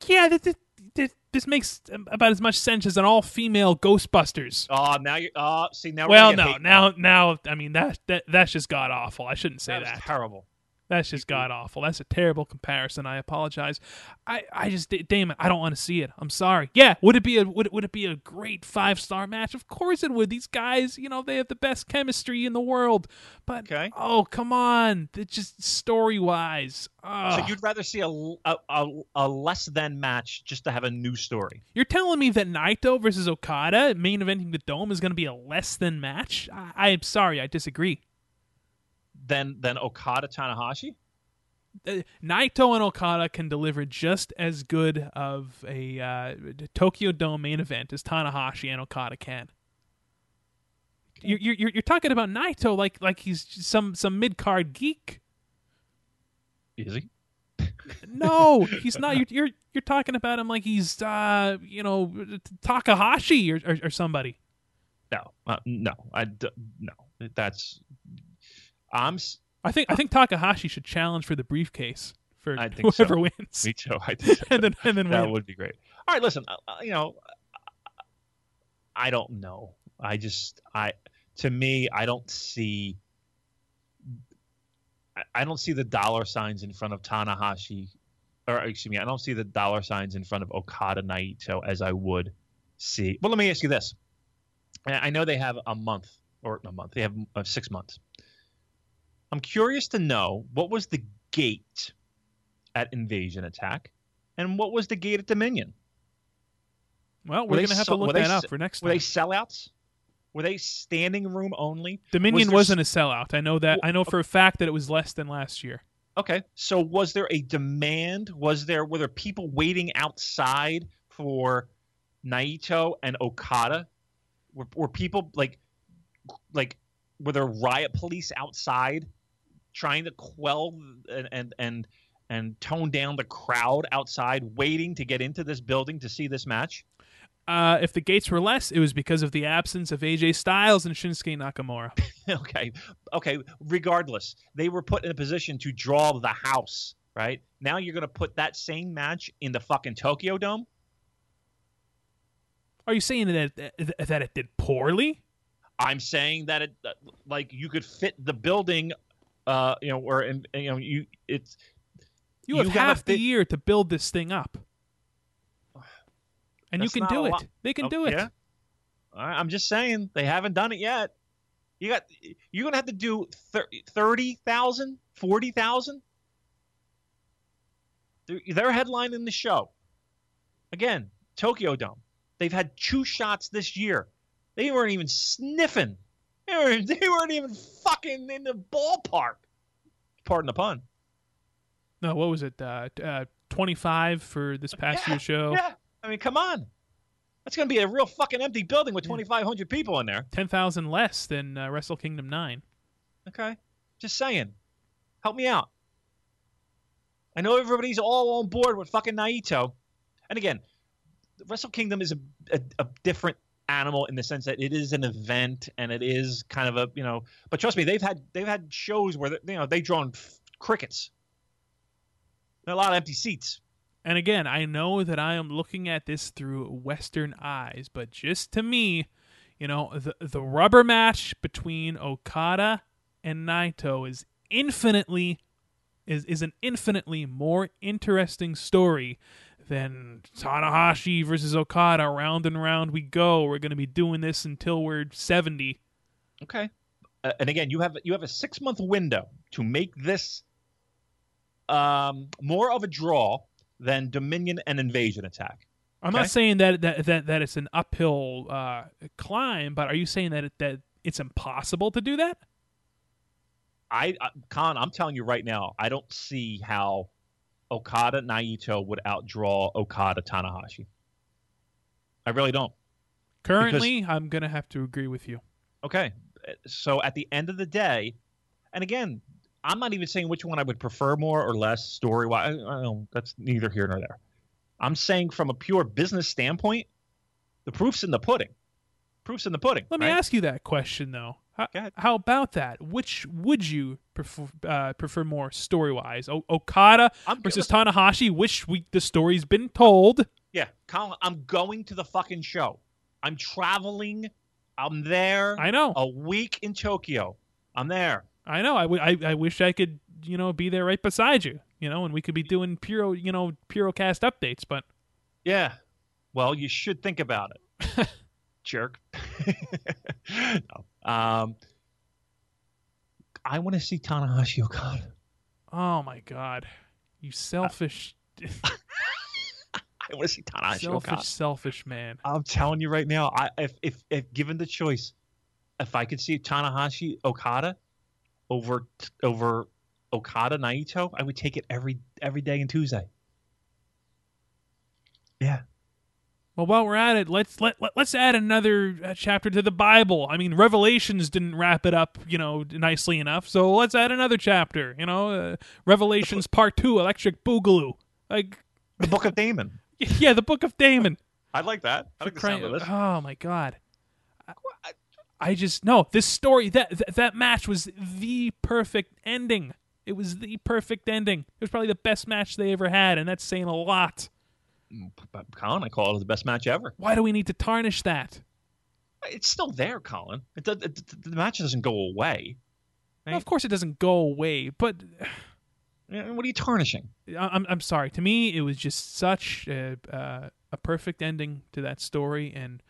Yeah, this, this, this makes about as much sense as an all-female Ghostbusters. Oh, now you. Oh, see now. we're Well, no, get now, now, I mean that that that's just god awful. I shouldn't say That was that. terrible. That's just mm-hmm. god awful. That's a terrible comparison. I apologize. I, I just, Damon, I don't want to see it. I'm sorry. Yeah, would it be a would it, would it be a great five star match? Of course it would. These guys, you know, they have the best chemistry in the world. But Okay. oh, come on, it's just story wise. So you'd rather see a, a, a, a less than match just to have a new story. You're telling me that Naito versus Okada main eventing the Dome is going to be a less than match? I, I'm sorry, I disagree. Than than Okada Tanahashi. uh, Naito and Okada can deliver just as good of a uh, Tokyo Dome main event as Tanahashi and Okada can. You're, you're you're talking about Naito like like he's some some mid card geek. Is he? *laughs* No, he's not. You're, you're you're talking about him like he's uh you know Takahashi or or, or somebody. No, uh, no, I d- no. That's I'm. s- I think I think Takahashi should challenge for the briefcase for I think *laughs* so. whoever wins, Me too. I think *laughs* and then and then that win. would be great. All right, listen. Uh, uh, you know, I don't know. I just I to me I don't see. I- don't see the dollar signs in front of Tanahashi, or excuse me, I don't see the dollar signs in front of Okada Naito as I would see. Well, let me ask you this: I I know they have a month or a month. They have uh, six months. I'm curious to know what was the gate at Invasion Attack, and what was the gate at Dominion. Well, Were they gonna have so- to look they that up for next Were time. they sellouts? Were they standing room only? Dominion there wasn't a sellout. I know that. I know for a fact that it was less than last year. Okay. So was there a demand? Was there were there people waiting outside for Naito and Okada? Were, were people like like were there riot police outside trying to quell and and and and tone down the crowd outside waiting to get into this building to see this match? Uh, if the gates were less, it was because of the absence of AJ Styles and Shinsuke Nakamura. *laughs* okay okay regardless they were put in a position to draw the house right now you're going to put that same match in the fucking tokyo dome Are you saying that that it did poorly? i'm saying that it like you could fit the building uh you know or in, you know you it's You have You have half the year to build this thing up, and you can do it. lot. They can Oh, do it. yeah? Right, i'm just saying they haven't done it yet you got you're going to have to do thir- 30,000 40,000 they're, they're headlining the show again tokyo dome they've had two shots this year they weren't even sniffing they weren't, they weren't even fucking in the ballpark pardon the pun No, what was it? Uh, uh, Twenty-five for this past Yeah, year's show. yeah i mean come on That's going to be a real fucking empty building with 2,500 people in there. Ten thousand less than uh, Wrestle Kingdom nine. Okay. Just saying. Help me out. I know everybody's all on board with fucking Naito. And again, Wrestle Kingdom is a, a, a different animal in the sense that it is an event and it is kind of a you know but trust me they've had they've had shows where you know they've drawn f- crickets. Are a lot of empty seats. And again, I know that I am looking at this through Western eyes, but just to me, you know, the the rubber match between Okada and Naito is infinitely is is an infinitely more interesting story than Tanahashi versus Okada. Round and round we go. We're going to be doing this until we're seventy. Okay. Uh, and again, you have you have a six month window to make this um, more of a draw than Dominion and Invasion attack. I'm Okay. not saying that that that, that it's an uphill uh, climb, but are you saying that it, that it's impossible to do that? I, I Con, I'm telling you right now, I don't see how Okada Naito would outdraw Okada Tanahashi. I really don't. Currently, I'm gonna have to agree with you. Okay. So at the end of the day, and again, I'm not even saying which one I would prefer more or less story wise. That's neither here nor there. I'm saying from a pure business standpoint, the proof's in the pudding. Proof's in the pudding. Let me ask you that question though. How, how about that? Which would you prefer, uh, prefer more story wise? O- Okada I'm, versus Tanahashi. Which we the story's been told. Yeah, Colin, I'm going to the fucking show. I'm traveling. I'm there. I know. A week in Tokyo. I'm there. I know. I, w- I I wish I could you know be there right beside you. You know, and we could be doing Puro you know Purocast updates. But Yeah. Well, you should think about it. *laughs* Jerk. *laughs* no. Um, I want to see Tanahashi Okada. oh my god, you selfish, *laughs* I want to see Tanahashi selfish, Okada. selfish man. I'm telling you right now, I if, if if given the choice, if I could see Tanahashi Okada over over Okada Naito, I would take it every every day and Tuesday. Yeah. Well, while we're at it, let's let, let let's add another uh, chapter to the Bible. I mean, Revelations didn't wrap it up, you know, nicely enough. So let's add another chapter. You know, uh, Revelations Part Two, Electric Boogaloo. Like, The Book of Damon. *laughs* yeah, the Book of Damon. I like that. I like the sound of Crying- this. oh my god. I, I just no. This story that, that that match was the perfect ending. It was the perfect ending. It was probably the best match they ever had, and that's saying a lot. Colin, I call it the best match ever. Why do we need to tarnish that? It's still there, Colin. It, does- it, the match doesn't go away. Right. Of course, it doesn't go away, but *sighs* What are you tarnishing? I'm I'm sorry. To me, it was just such a uh, a perfect ending to that story, and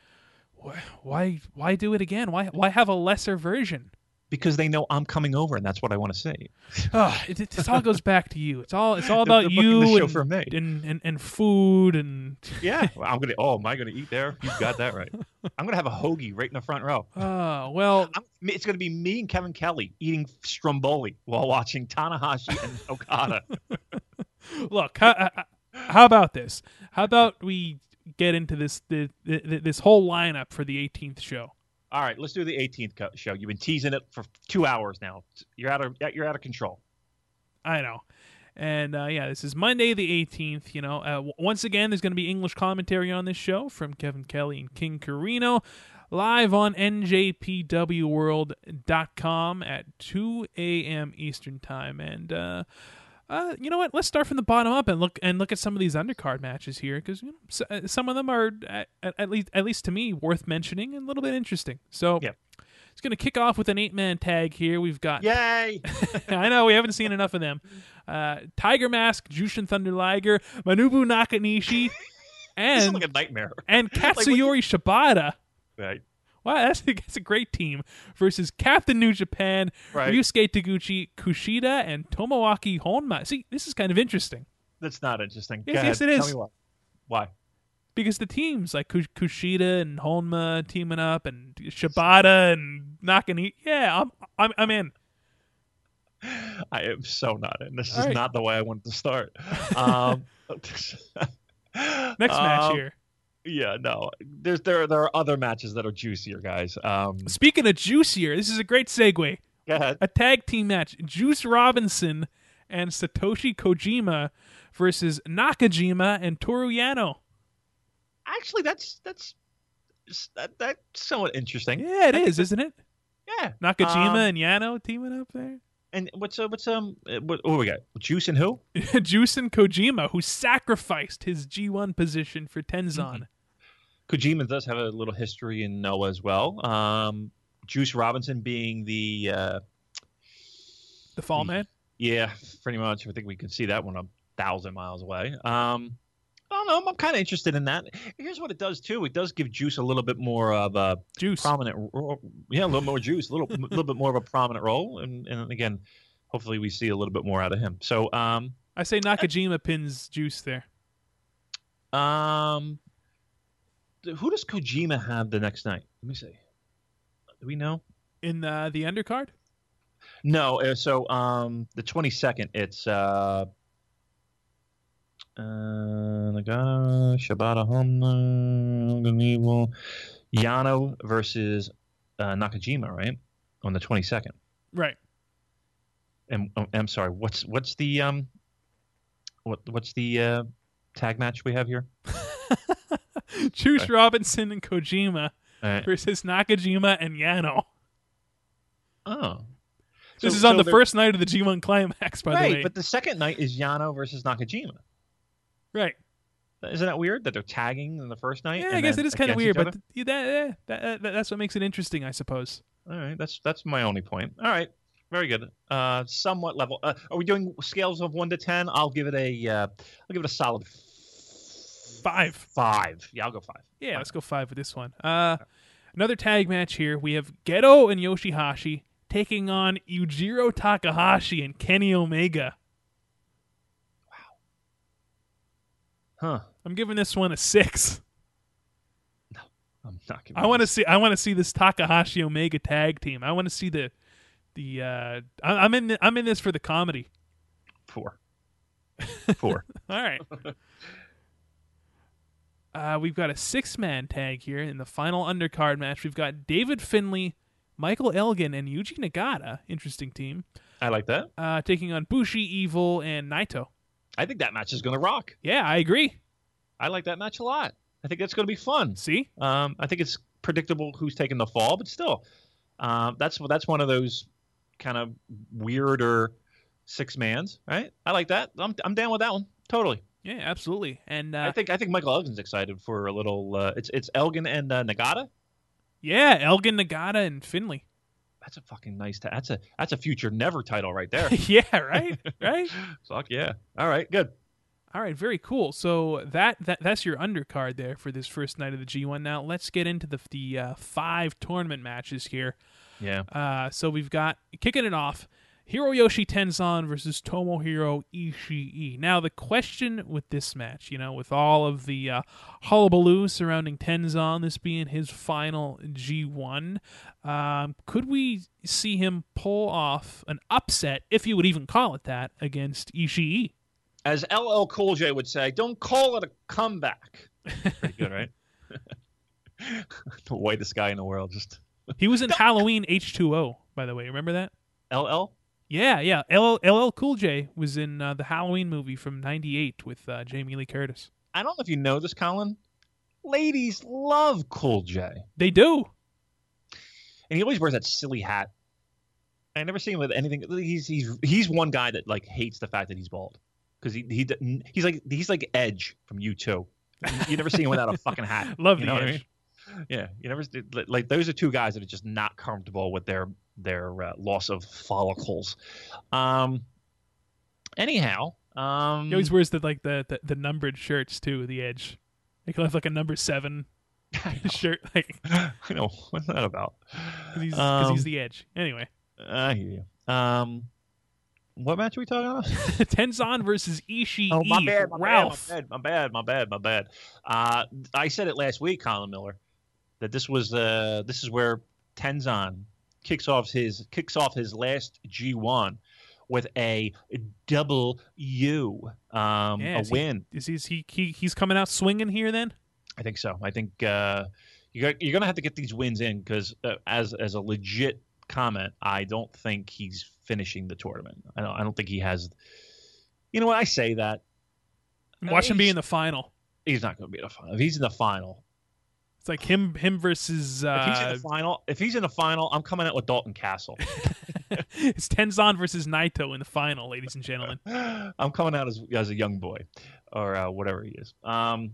wh- why why do it again? Why why have a lesser version? Because they know I'm coming over, and that's what I want to see. Oh, it, it, this all goes back to you. It's all it's all about you and, and, and and food and *laughs* Yeah, well, I'm gonna. Oh, am I gonna eat there? You got that right. I'm gonna have a hoagie right in the front row. oh well. I'm, it's gonna be me and Kevin Kelly eating stromboli while watching Tanahashi and *laughs* Okada. *laughs* Look, how, uh, uh, how about this? How about we get into this the, the, this whole lineup for the 18th show? All right, let's do the 18th co- show. You've been teasing it for two hours now. You're out of you're out of control. I know. And uh, yeah, this is Monday the 18th. You know, uh, w- once again, there's going to be English commentary on this show from Kevin Kelly and King Corino live on njpwworld.com at 2 a.m. Eastern Time. And uh, uh, you know what? Let's start from the bottom up and look and look at some of these undercard matches here because you know, uh, some of them are at, at least at least to me worth mentioning and a little bit interesting. So. Yeah. It's going to kick off with an eight man tag here. We've got Yay! *laughs* I know we haven't seen enough of them. Uh, Tiger Mask, Jushin Thunder Liger, Manabu Nakanishi, *laughs* and like a nightmare. and *laughs* Katsuyori Shibata. Right. Wow, that's, *laughs* that's a great team versus Captain New Japan, Right. Ryusuke Taguchi, Kushida, and Tomoaki Honma. See, this is kind of interesting That's not interesting. Yes, yes, it me why. Why? because the teams like Kushida and Honma teaming up, and Shibata and Nakanishi. Yeah, I'm I'm, I'm in. *sighs* I am so not in. This All is right. not the way I wanted to start. *laughs* Um, Next match *laughs* um, here. Yeah, no. There's there there are other matches that are juicier, guys. Um, Speaking of juicier, this is a great segue. go ahead. A tag team match: Juice Robinson and Satoshi Kojima versus Nakajima and Toru Yano. Actually, that's that's that, that's somewhat interesting. Yeah, it is, isn't it? Yeah. Nakajima Um, and Yano teaming up there. And what's uh, what's um what, what we got? Juice and who? *laughs* Juice and Kojima, who sacrificed his G1 position for Tenzan. Kojima does have a little history in Noah as well. Um, Juice Robinson being the uh, The Fall Man. yeah, pretty much. I think we can see that one a thousand miles away. Um, I don't know. I'm kind of interested in that. Here's what it does too. It does give Juice a little bit more of a Juice. prominent, ro- yeah, a little more Juice, a little, *laughs* a little bit more of a prominent role, and, and again, hopefully we see a little bit more out of him. So, um, I say Nakajima pins Juice there. um, who does Kojima have the next night? Let me see. Do we know? In uh, the undercard? No. Uh, so, um, the 22nd, it's uh. Uh, Nagata, Shibata Evil, Yano versus uh, Nakajima, right? On the 22nd. Right. And oh, I'm sorry, what's what's the um what what's the uh tag match we have here? *laughs* *laughs* Juice Okay. Robinson and Kojima All right. versus Nakajima and Yano. Oh. This So- is on so the they're- first night of the G1 Climax, by right, the way. but the second night is Yano versus Nakajima. right. Isn't that weird that they're tagging in the first night? Yeah, I guess it is kind of weird, but th- that, that, that, that's what makes it interesting, I suppose. all right, that's that's my only point. All right, very good. Uh, somewhat level. Uh, are we doing scales of one to ten? I'll give it a. Uh, I'll give it a solid Five. five. Yeah, I'll go five. Yeah, let's go five with this one. Uh, another tag match here. We have Gedo and Yoshihashi taking on Yujiro Takahashi and Kenny Omega. Wow. Huh? I'm giving this one a six. No, I'm not. Giving I want to see. I want to see this Takahashi Omega tag team. I want to see the the. Uh, I, I'm in. I'm in this for the comedy. four. *laughs* Four. All right. *laughs* Uh, we've got a six man tag here in the final undercard match. We've got David Finlay, Michael Elgin, and Yuji Nagata. Interesting team. I like that. Uh, taking on Bushi, Evil, and Naito. I think that match is going to rock. Yeah, I agree. I like that match a lot. I think that's going to be fun. See? Um, I think it's predictable who's taking the fall, but still, um, that's that's one of those kind of weirder six mans, right? I like that. I'm I'm down with that one. Totally. Yeah, absolutely. And uh, I think I think Michael Elgin's excited for a little. Uh, it's it's Elgin and uh, Nagata. yeah, Elgin, Nagata, and Finlay. That's a fucking nice. Ta- that's a that's a future never title right there. *laughs* yeah, right, right. *laughs* Fuck yeah. All right, good. All right, very cool. So that, that that's your undercard there for this first night of the G1. Now let's get into the the uh, five tournament matches here. Yeah. Uh, so we've got kicking it off. Hiroyoshi Tenzan versus Tomohiro Ishii. Now the question with this match, you know, with all of the uh, hullabaloo surrounding Tenzan, this being his final G1, um, could we see him pull off an upset, if you would even call it that, against Ishii? As LL Cool J would say, don't call it a comeback. Pretty good, right? *laughs* the whitest guy in the world, just He was in Halloween H2O, by the way. Remember that? LL. Yeah, yeah. LL, LL Cool J was in uh, the Halloween movie from '98 with uh, Jamie Lee Curtis. I don't know if you know this, Colin. Ladies love Cool J, They do. and he always wears that silly hat. I never see him with anything. He's he's he's one guy that like hates the fact that he's bald because he he he's like he's like Edge from U two. You never see him without a fucking hat. *laughs* Love you the know what I Edge. mean? Yeah, you never like those are two guys that are just not comfortable with their their uh, loss of follicles. Um. Anyhow, um, He always wears the like the, the, the numbered shirts too. The Edge. He could have like a number seven *laughs* shirt, like *laughs* I know what's that about? because he's, 'cause Um, he's the Edge. Anyway, I hear you. Um, what match are we talking about? *laughs* Tenzan versus Ishii. Oh, my bad, my Ralph. bad, my bad, my bad, my bad, my bad. Uh, I said it last week, Colin Miller, that this was uh, this is where Tenzan kicks off his kicks off his last G1 with a double U, um, Yeah, a is he- win. Is he, is he he he's coming out swinging here then? I think so. I think uh, you got, you're going to have to get these wins in because uh, as as a legit comment, I don't think he's finishing the tournament. I don't I don't think he has. You know what I say that. Watch him be in the final. He's not going to be in the final. If he's in the final, It's like him him versus if he's in uh, the final, if he's in the final, I'm coming out with Dalton Castle. *laughs* it's Tenzan versus Naito in the final, ladies and gentlemen. *gasps* I'm coming out as as a young boy, or uh, whatever he is. Um,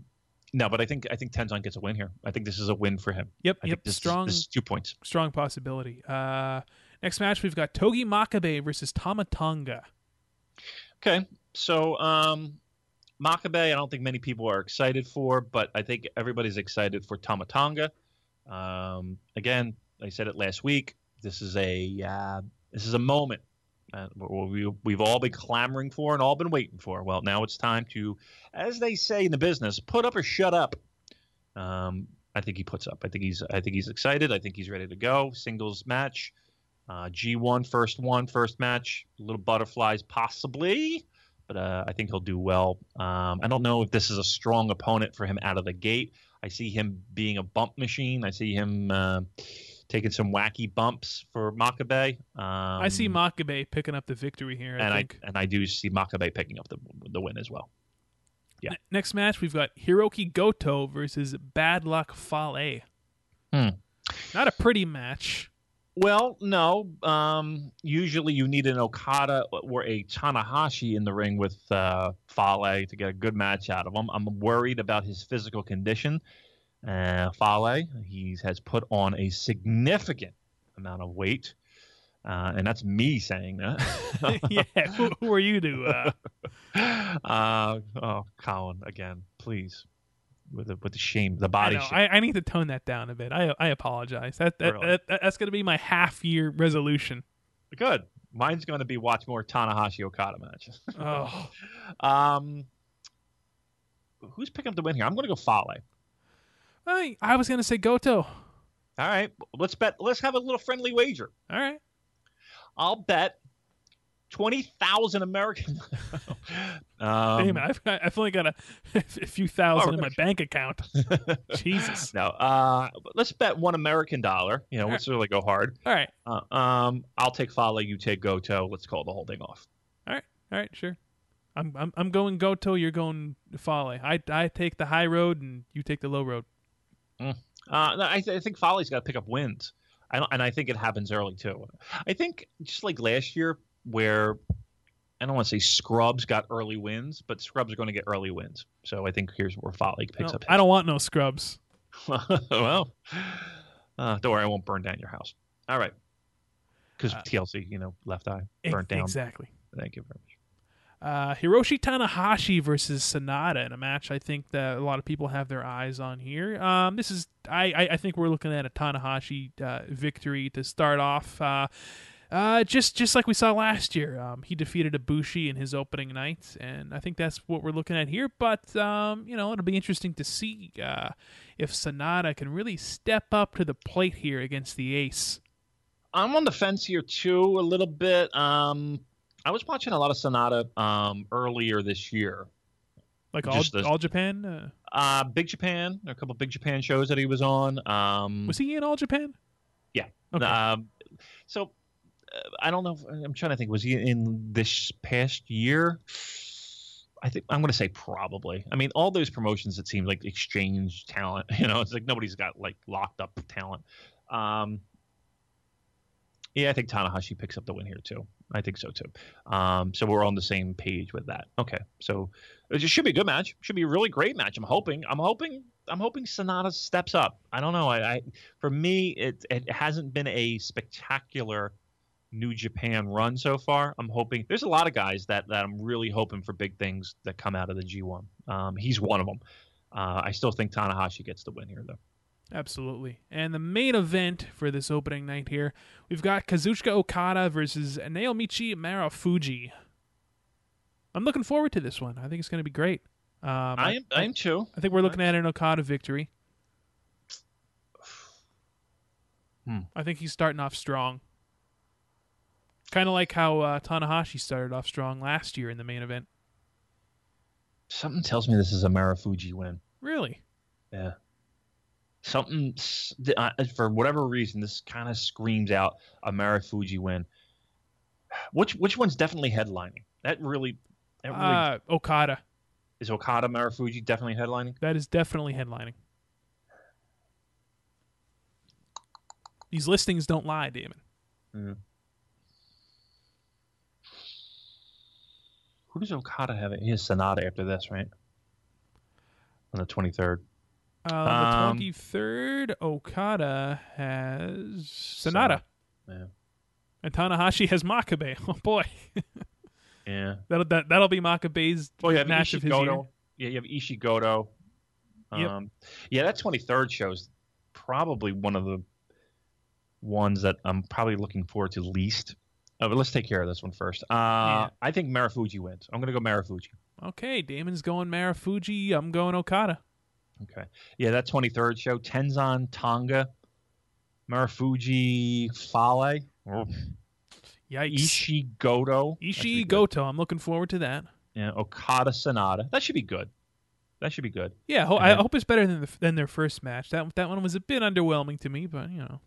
no, but I think I think Tenzan gets a win here. I think this is a win for him. Yep, I yep. think this, strong, This is two points. strong possibility. Uh, next match we've got Togi Makabe versus Tama Tonga. Okay, so um, Makabe, I don't think many people are excited for, but I think everybody's excited for Tama Tonga. Um, again, I said it last week. This is a uh, this is a moment uh, we we've all been clamoring for and all been waiting for. Well, now it's time to, as they say in the business, put up or shut up. Um, I think he puts up. I think he's I think he's excited. I think he's ready to go. Singles match. Uh, G1 first one, first match. Little butterflies possibly, but uh, I think he'll do well. Um, I don't know if this is a strong opponent for him out of the gate. I see him being a bump machine. I see him uh, taking some wacky bumps for Makabe. Um, I see Makabe picking up the victory here. I and I and I do see Makabe picking up the the win as well. yeah. Ne- next match we've got Hiroki Goto versus Bad Luck Fale. Hmm. Not a pretty match. Well, no. Um, usually you need an Okada or a Tanahashi in the ring with uh, Fale to get a good match out of him. I'm worried about his physical condition. Uh, Fale, he has put on a significant amount of weight. Uh, and that's me saying that. *laughs* yeah, who, who are you to? Uh, *laughs* uh, oh, Colin, again, please. With the, with the shame, the I, body know, shame. I, I need to tone that down a bit. I I apologize. That, that, Really? that that's going to be my half year resolution. Good. Mine's going to be watch more Tanahashi Okada matches. *laughs* Oh, *laughs* Um, who's picking up the win here? I'm going to go Fale. I I was going to say Goto. All right, let's bet. Let's have a little friendly wager. All right. I'll bet twenty thousand American. *laughs* um, Damn! I've got, I've only got a, *laughs* a few thousand Oh, in my bank account. *laughs* Jesus. No, uh, let's bet one American dollar. You know, All let's really go hard. All right. Uh, um, I'll take Fale. You take Goto. Let's call the whole thing off. All right. All right. Sure. I'm I'm I'm going Goto. You're going Fale. I I take the high road and you take the low road. Uh, no, I, th- I think Fale's got to pick up wins. I and I think it happens early too. I think just like last year, where I don't want to say Scrubs got early wins, but Scrubs are going to get early wins. So I think here's where Fale picks No, up. I don't want no scrubs. *laughs* well, uh, don't worry, I won't burn down your house. All right, because Uh, TLC, you know, left eye burnt down. Exactly. Thank you very much. Uh, Hiroshi Tanahashi versus Sanada in a match I think that a lot of people have their eyes on here. Um, this is I, I, I think we're looking at a Tanahashi uh, victory to start off. Uh, uh, just just like we saw last year, um, he defeated Ibushi in his opening night, and I think that's what we're looking at here. But um, you know, it'll be interesting to see uh, if Sanada can really step up to the plate here against the Ace. I'm on the fence here too, a little bit. Um, I was watching a lot of Sanada um, earlier this year. Like all, the- all Japan, uh, Uh, Big Japan, a couple Big Japan shows that he was on. Um, was he in all Japan? Yeah. Okay. Um, so uh, I don't know. I'm trying to think. Was he in this past year? I think I'm going to say probably. I mean, all those promotions it seems like exchange talent. *laughs* You know, it's like nobody's got like locked up talent. Um, yeah, I think Tanahashi picks up the win here too. I think so too. Um, so we're on the same page with that. Okay, so it should be a good match. Should be a really great match. I'm hoping. I'm hoping. I'm hoping Sanada steps up. I don't know. I, I for me, it it hasn't been a spectacular New Japan run so far. I'm hoping there's a lot of guys that that I'm really hoping for big things that come out of the G1. Um, he's one of them. Uh, I still think Tanahashi gets the win here though. Absolutely. And the main event for this opening night here, we've got Kazuchika Okada versus Naomichi Marufuji. I'm looking forward to this one. I think it's going to be great. Um, I am. I am too. I think we're looking at an Okada victory. *sighs* Hmm. I think he's starting off strong. Kind of like how uh, Tanahashi started off strong last year in the main event. Something tells me this is a Marufuji win. Really? Yeah. Something uh, for whatever reason, this kind of screams out a Marufuji win. Which which one's definitely headlining? That really, that really Uh, Okada. is Okada Marufuji definitely headlining. That is definitely headlining. These listings don't lie, Damon. Who does Okada have? It? He has Sanada after this, right? On the twenty third. Uh, Um, the 23rd, Okada has Sanada. Yeah. And Tanahashi has Makabe. *laughs* Oh, boy. Yeah. That'll, that, that'll be Makabe's oh, have match of his year. Yeah, you have Ishigoto. Yep. Um, yeah, that 23rd show's probably one of the ones that I'm probably looking forward to least. Oh, but let's take care of this one first. Uh, Yeah. I think Marufuji wins. I'm going to go Marufuji. Okay, Damon's going Marufuji. I'm going Okada. Okay. Yeah, that 23rd show, Tenzan Tonga, Marufuji Fale, Yikes. Ishigoto. That should be Ishii. Goto. I'm looking forward to that. Yeah, Okada Sanada. That should be good. That should be good. Yeah, ho- I hope it's better than the, than their first match. That that one was a bit underwhelming to me, but you know,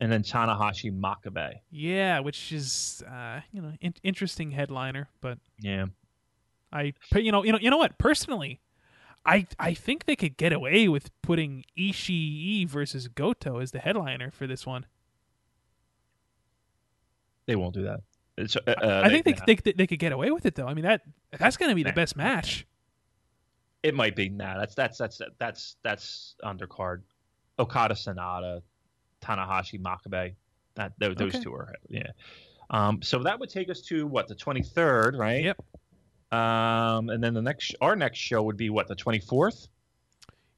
And then Tanahashi Makabe. yeah, which is uh, you know in- interesting headliner. But Yeah. I, but, you know, you know, you know what? Personally, I I think they could get away with putting Ishii versus Goto as the headliner for this one. They won't do that. It's, uh, uh, I think they, nah. they they could get away with it though. I mean that that's going to be the best match. It might be. Nah, that's that's that's that's that's undercard. Okada Sanada, Tanahashi Makabe. That those, Okay. two are yeah. Um, so that would take us to what the twenty third, right? Yep. Um, and then the next our next show would be what the twenty fourth.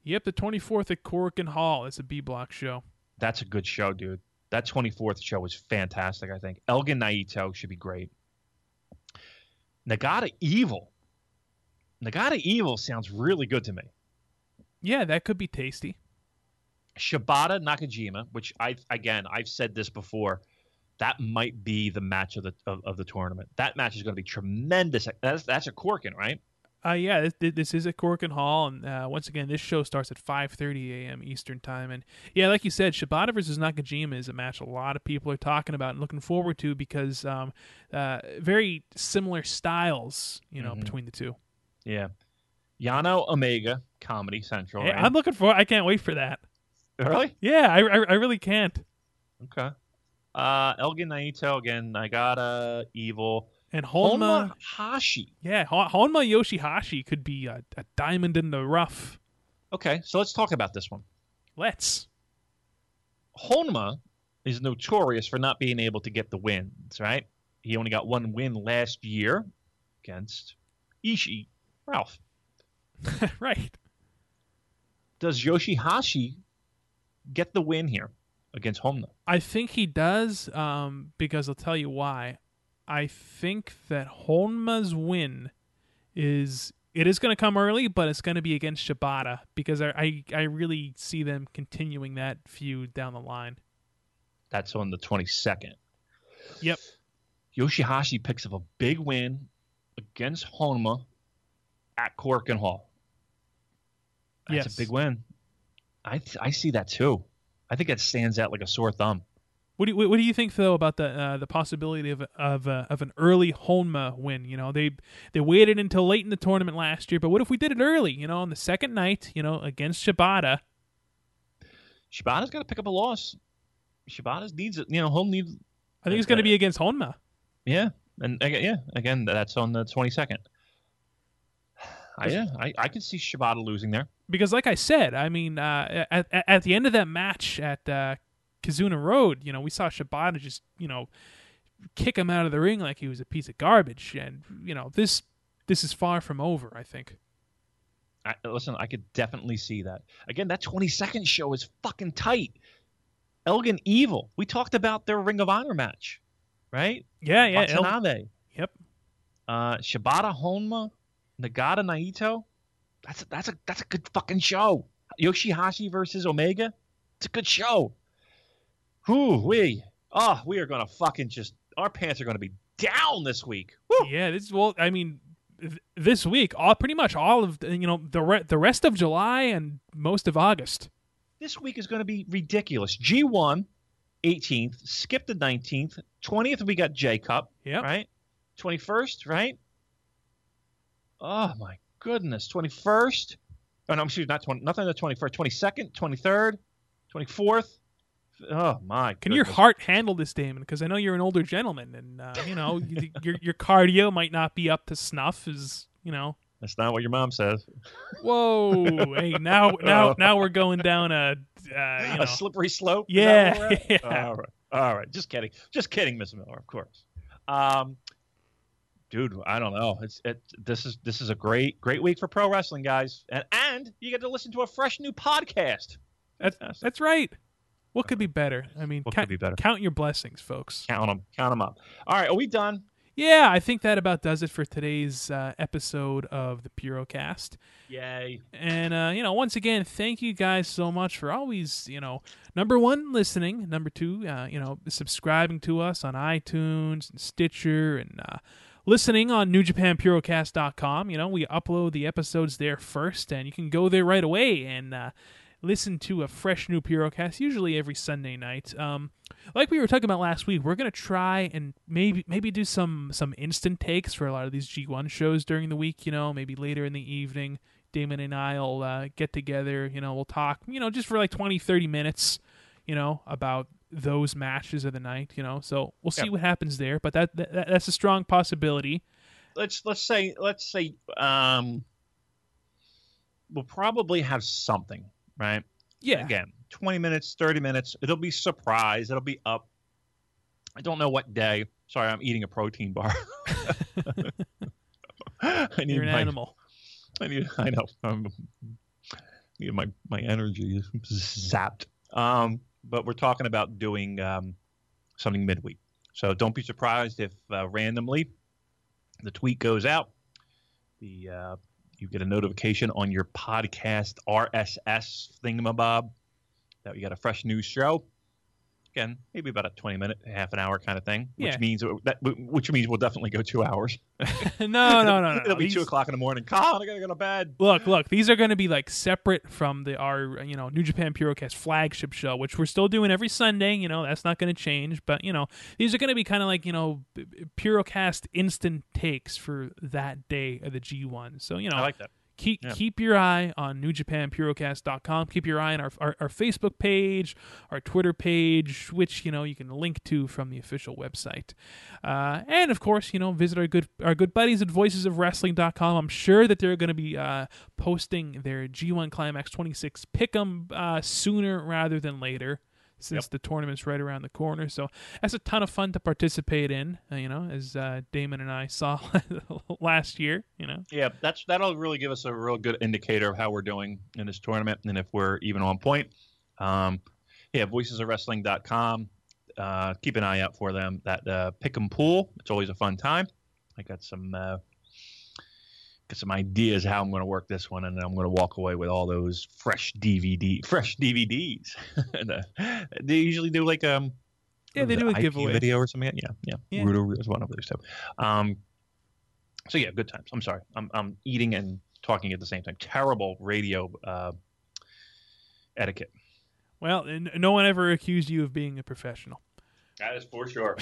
Yep, the 24th at Korakuen Hall. It's a B block show. That's a good show, dude. That twenty fourth show was fantastic. I think Elgin Naito should be great. Nagata Evil. Nagata Evil sounds really good to me. Yeah, that could be tasty. Shibata Nakajima, which I again I've said this before, that might be the match of the of, of the tournament. That match is going to be tremendous. That's that's a Korakuen, right? Uh, yeah, this, this is at Korakuen Hall, and uh, once again, this show starts at 5:30 a.m. Eastern time. And yeah, like you said, Shibata versus Nakajima is a match a lot of people are talking about and looking forward to because um, uh, very similar styles, you know, Mhm. between the two. Yeah. Yano Omega, Comedy Central. Hey, right? I'm looking for. I can't wait for that. Really Yeah, I, I, I really can't. okay. Uh, Elgin Naito again. I got a Evil. And Honma, Honma Hashi. yeah, Hon- Honma Yoshihashi could be a, a diamond in the rough. Okay, so let's talk about this one. Let's. Honma is notorious for not being able to get the wins, right? He only got one win last year against Ishii, Ralph. *laughs* right. Does Yoshihashi get the win here against Honma? I think he does, um, because I'll tell you why. I think that Honma's win is it is going to come early, but it's going to be against Shibata because I, I I really see them continuing that feud down the line. That's on the 22nd. Yep. Yoshihashi picks up a big win against Honma at Korakuen Hall. That's Yes. a big win. I I see that too. I think that stands out like a sore thumb. What do you, what do you think though about the uh, the possibility of of uh, of an early Honma win? You know they they waited until late in the tournament last year, but what if we did it early? You know on the second night, you know against Shibata. Shibata's got to pick up a loss. Shibata's needs it. You know, home needs. I think it's going to be against Honma. Yeah, and again, yeah, again, that's on the 22nd. I, yeah, I, I could see Shibata losing there. because like I said, I mean, uh, at, at at the end of that match at uh, Kizuna Road, you know, we saw Shibata just you know kick him out of the ring like he was a piece of garbage, and you know this this is far from over. I think. I, listen, I could definitely see that. Again, that 22nd show is fucking tight. Elgin Evil. We talked about their Ring of Honor match, right? Yeah, yeah, El- yep. Uh, Shibata Honma, Nagata Naito. That's a, that's a that's a good fucking show. Yoshihashi versus Omega. It's a good show. Whew, we oh we are gonna fucking just our pants are gonna be down this week. Woo. Yeah, this is well. I mean, th- this week, all pretty much all of the, you know the re- the rest of July and most of August. This week is going to be ridiculous. G1, 18th, skip the 19th, 20th we got J Cup, Yeah. right? 21st, right? Oh my goodness, 21st. Oh no, I'm excuse me, not 20, nothing the 21st, 22nd, 23rd, 24th. Oh my Can your heart handle this, Damon? Because I know you're an older gentleman, and uh, you know your your cardio might not be up to snuff. Is you know. That's not what your mom says. Whoa! hey, now *laughs* now now we're going down a uh, you know. A slippery slope. Yeah, that where we're at? *laughs* yeah. All right. All right. Just kidding. Just kidding, Miss Miller. Of course. Um, dude, I don't know. It's it. This is this is a great great week for pro wrestling, guys, and and you get to listen to a fresh new podcast. That's, that's right. What could be better? I mean, What count, could be better? count your blessings, folks. Count them. Count them up. All right. Are we done? Yeah, I think that about does it for today's uh, episode of the Purocast. Yay. And uh, you know, once again, thank you guys so much for always, you know, number one, listening. Number two, uh, you know, subscribing to us on iTunes and Stitcher and uh, listening on NewJapanPurocast.com. You know, we upload the episodes there first, and you can go there right away and uh, listen to a fresh new Purocast, usually every Sunday night. Um, like we were talking about last week, we're gonna try and maybe maybe do some some instant takes for a lot of these G1 shows during the week. You know, maybe later in the evening. Damon and I'll uh, get together. You know, we'll talk. You know, just for like 20, 30 minutes. You know, about those matches of the night. You know, so we'll see Yeah. what happens there. But that, that that's a strong possibility. Let's let's say let's say um, we'll probably have something, right? Yeah. Again, 20 minutes, 30 minutes. It'll be surprise. It'll be up. I don't know what day. Sorry, I'm eating a protein bar. *laughs* I need You're an my, animal. I need. I know. I'm, need my my energy is zapped. Um, but we're talking about doing um, something midweek. So don't be surprised if uh, randomly the tweet goes out. The uh, you get a notification on your podcast RSS thingamabob that we got a fresh news show. Again, maybe about a twenty minute, half an hour kind of thing, which Yeah. means that which means we'll definitely go two hours. *laughs* no, no, no, no. It'll be These- two o'clock in the morning. Colin, I gotta go to bed. Look, look, these are going to be like separate from the our you know New Japan Purocast flagship show, which we're still doing every Sunday. You know that's not going to change, but you know these are going to be kind of like you know Purocast instant takes for that day of the G1. So you know I like that. Keep Yeah. keep your eye on newjapanpurocast.com. Keep your eye on our, our our Facebook page, our Twitter page, which you know you can link to from the official website. Uh, and of course, you know, visit our good our good buddies at voicesofwrestling.com. I'm sure that they're going to be uh, posting their G1 Climax 26 pick'em uh, sooner rather than later. Since Yep. the tournament's right around the corner, so that's a ton of fun to participate in. Uh, you know, as uh, Damon and I saw *laughs* last year. You know, Yeah, that's that'll really give us a real good indicator of how we're doing in this tournament and if we're even on point. Um, yeah, voicesofwrestling.com. Uh, keep an eye out for them. That uh, pick 'em pool. It's always a fun time. I got some uh, some ideas how I'm going to work this one, and I'm going to walk away with all those fresh DVD, *laughs* fresh DVDs. *laughs* and, uh, they usually do like um. Yeah, they do a IP giveaway. video or something. Yeah, yeah. Yeah. Rudo is one of those two. Um, so yeah, good times. I'm sorry. I'm I'm eating and talking at the same time. Terrible radio uh, etiquette. Well, no one ever accused you of being a professional. That is for sure.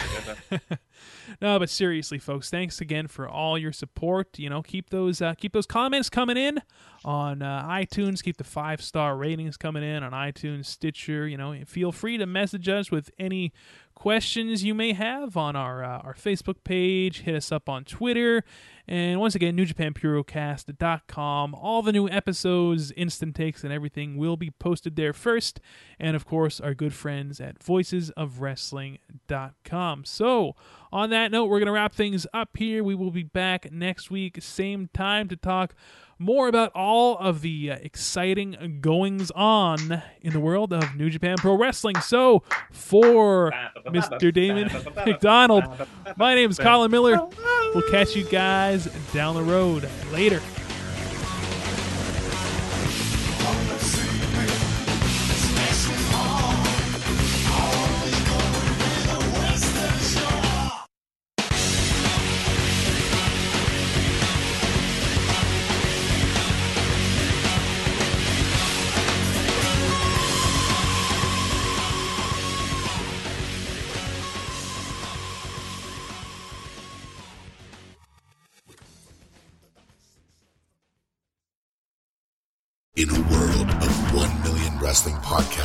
*laughs* no, but seriously, folks, thanks again for all your support. You know, keep those uh, keep those comments coming in on uh, iTunes. Keep the five star ratings coming in on iTunes, Stitcher. You know, feel free to message us with any questions you may have on our uh, our Facebook page. Hit us up on Twitter. And once again, NewJapanPurocast.com. All the new episodes, instant takes, and everything will be posted there first. And of course, our good friends at VoicesOfWrestling.com. So, on that note, we're going to wrap things up here. We will be back next week, same time, to talk more about all of the uh, exciting goings on in the world of New Japan Pro Wrestling. So, for Mr. Damon *laughs* McDonald, my name is Colin Miller. We'll catch you guys down the road. Later.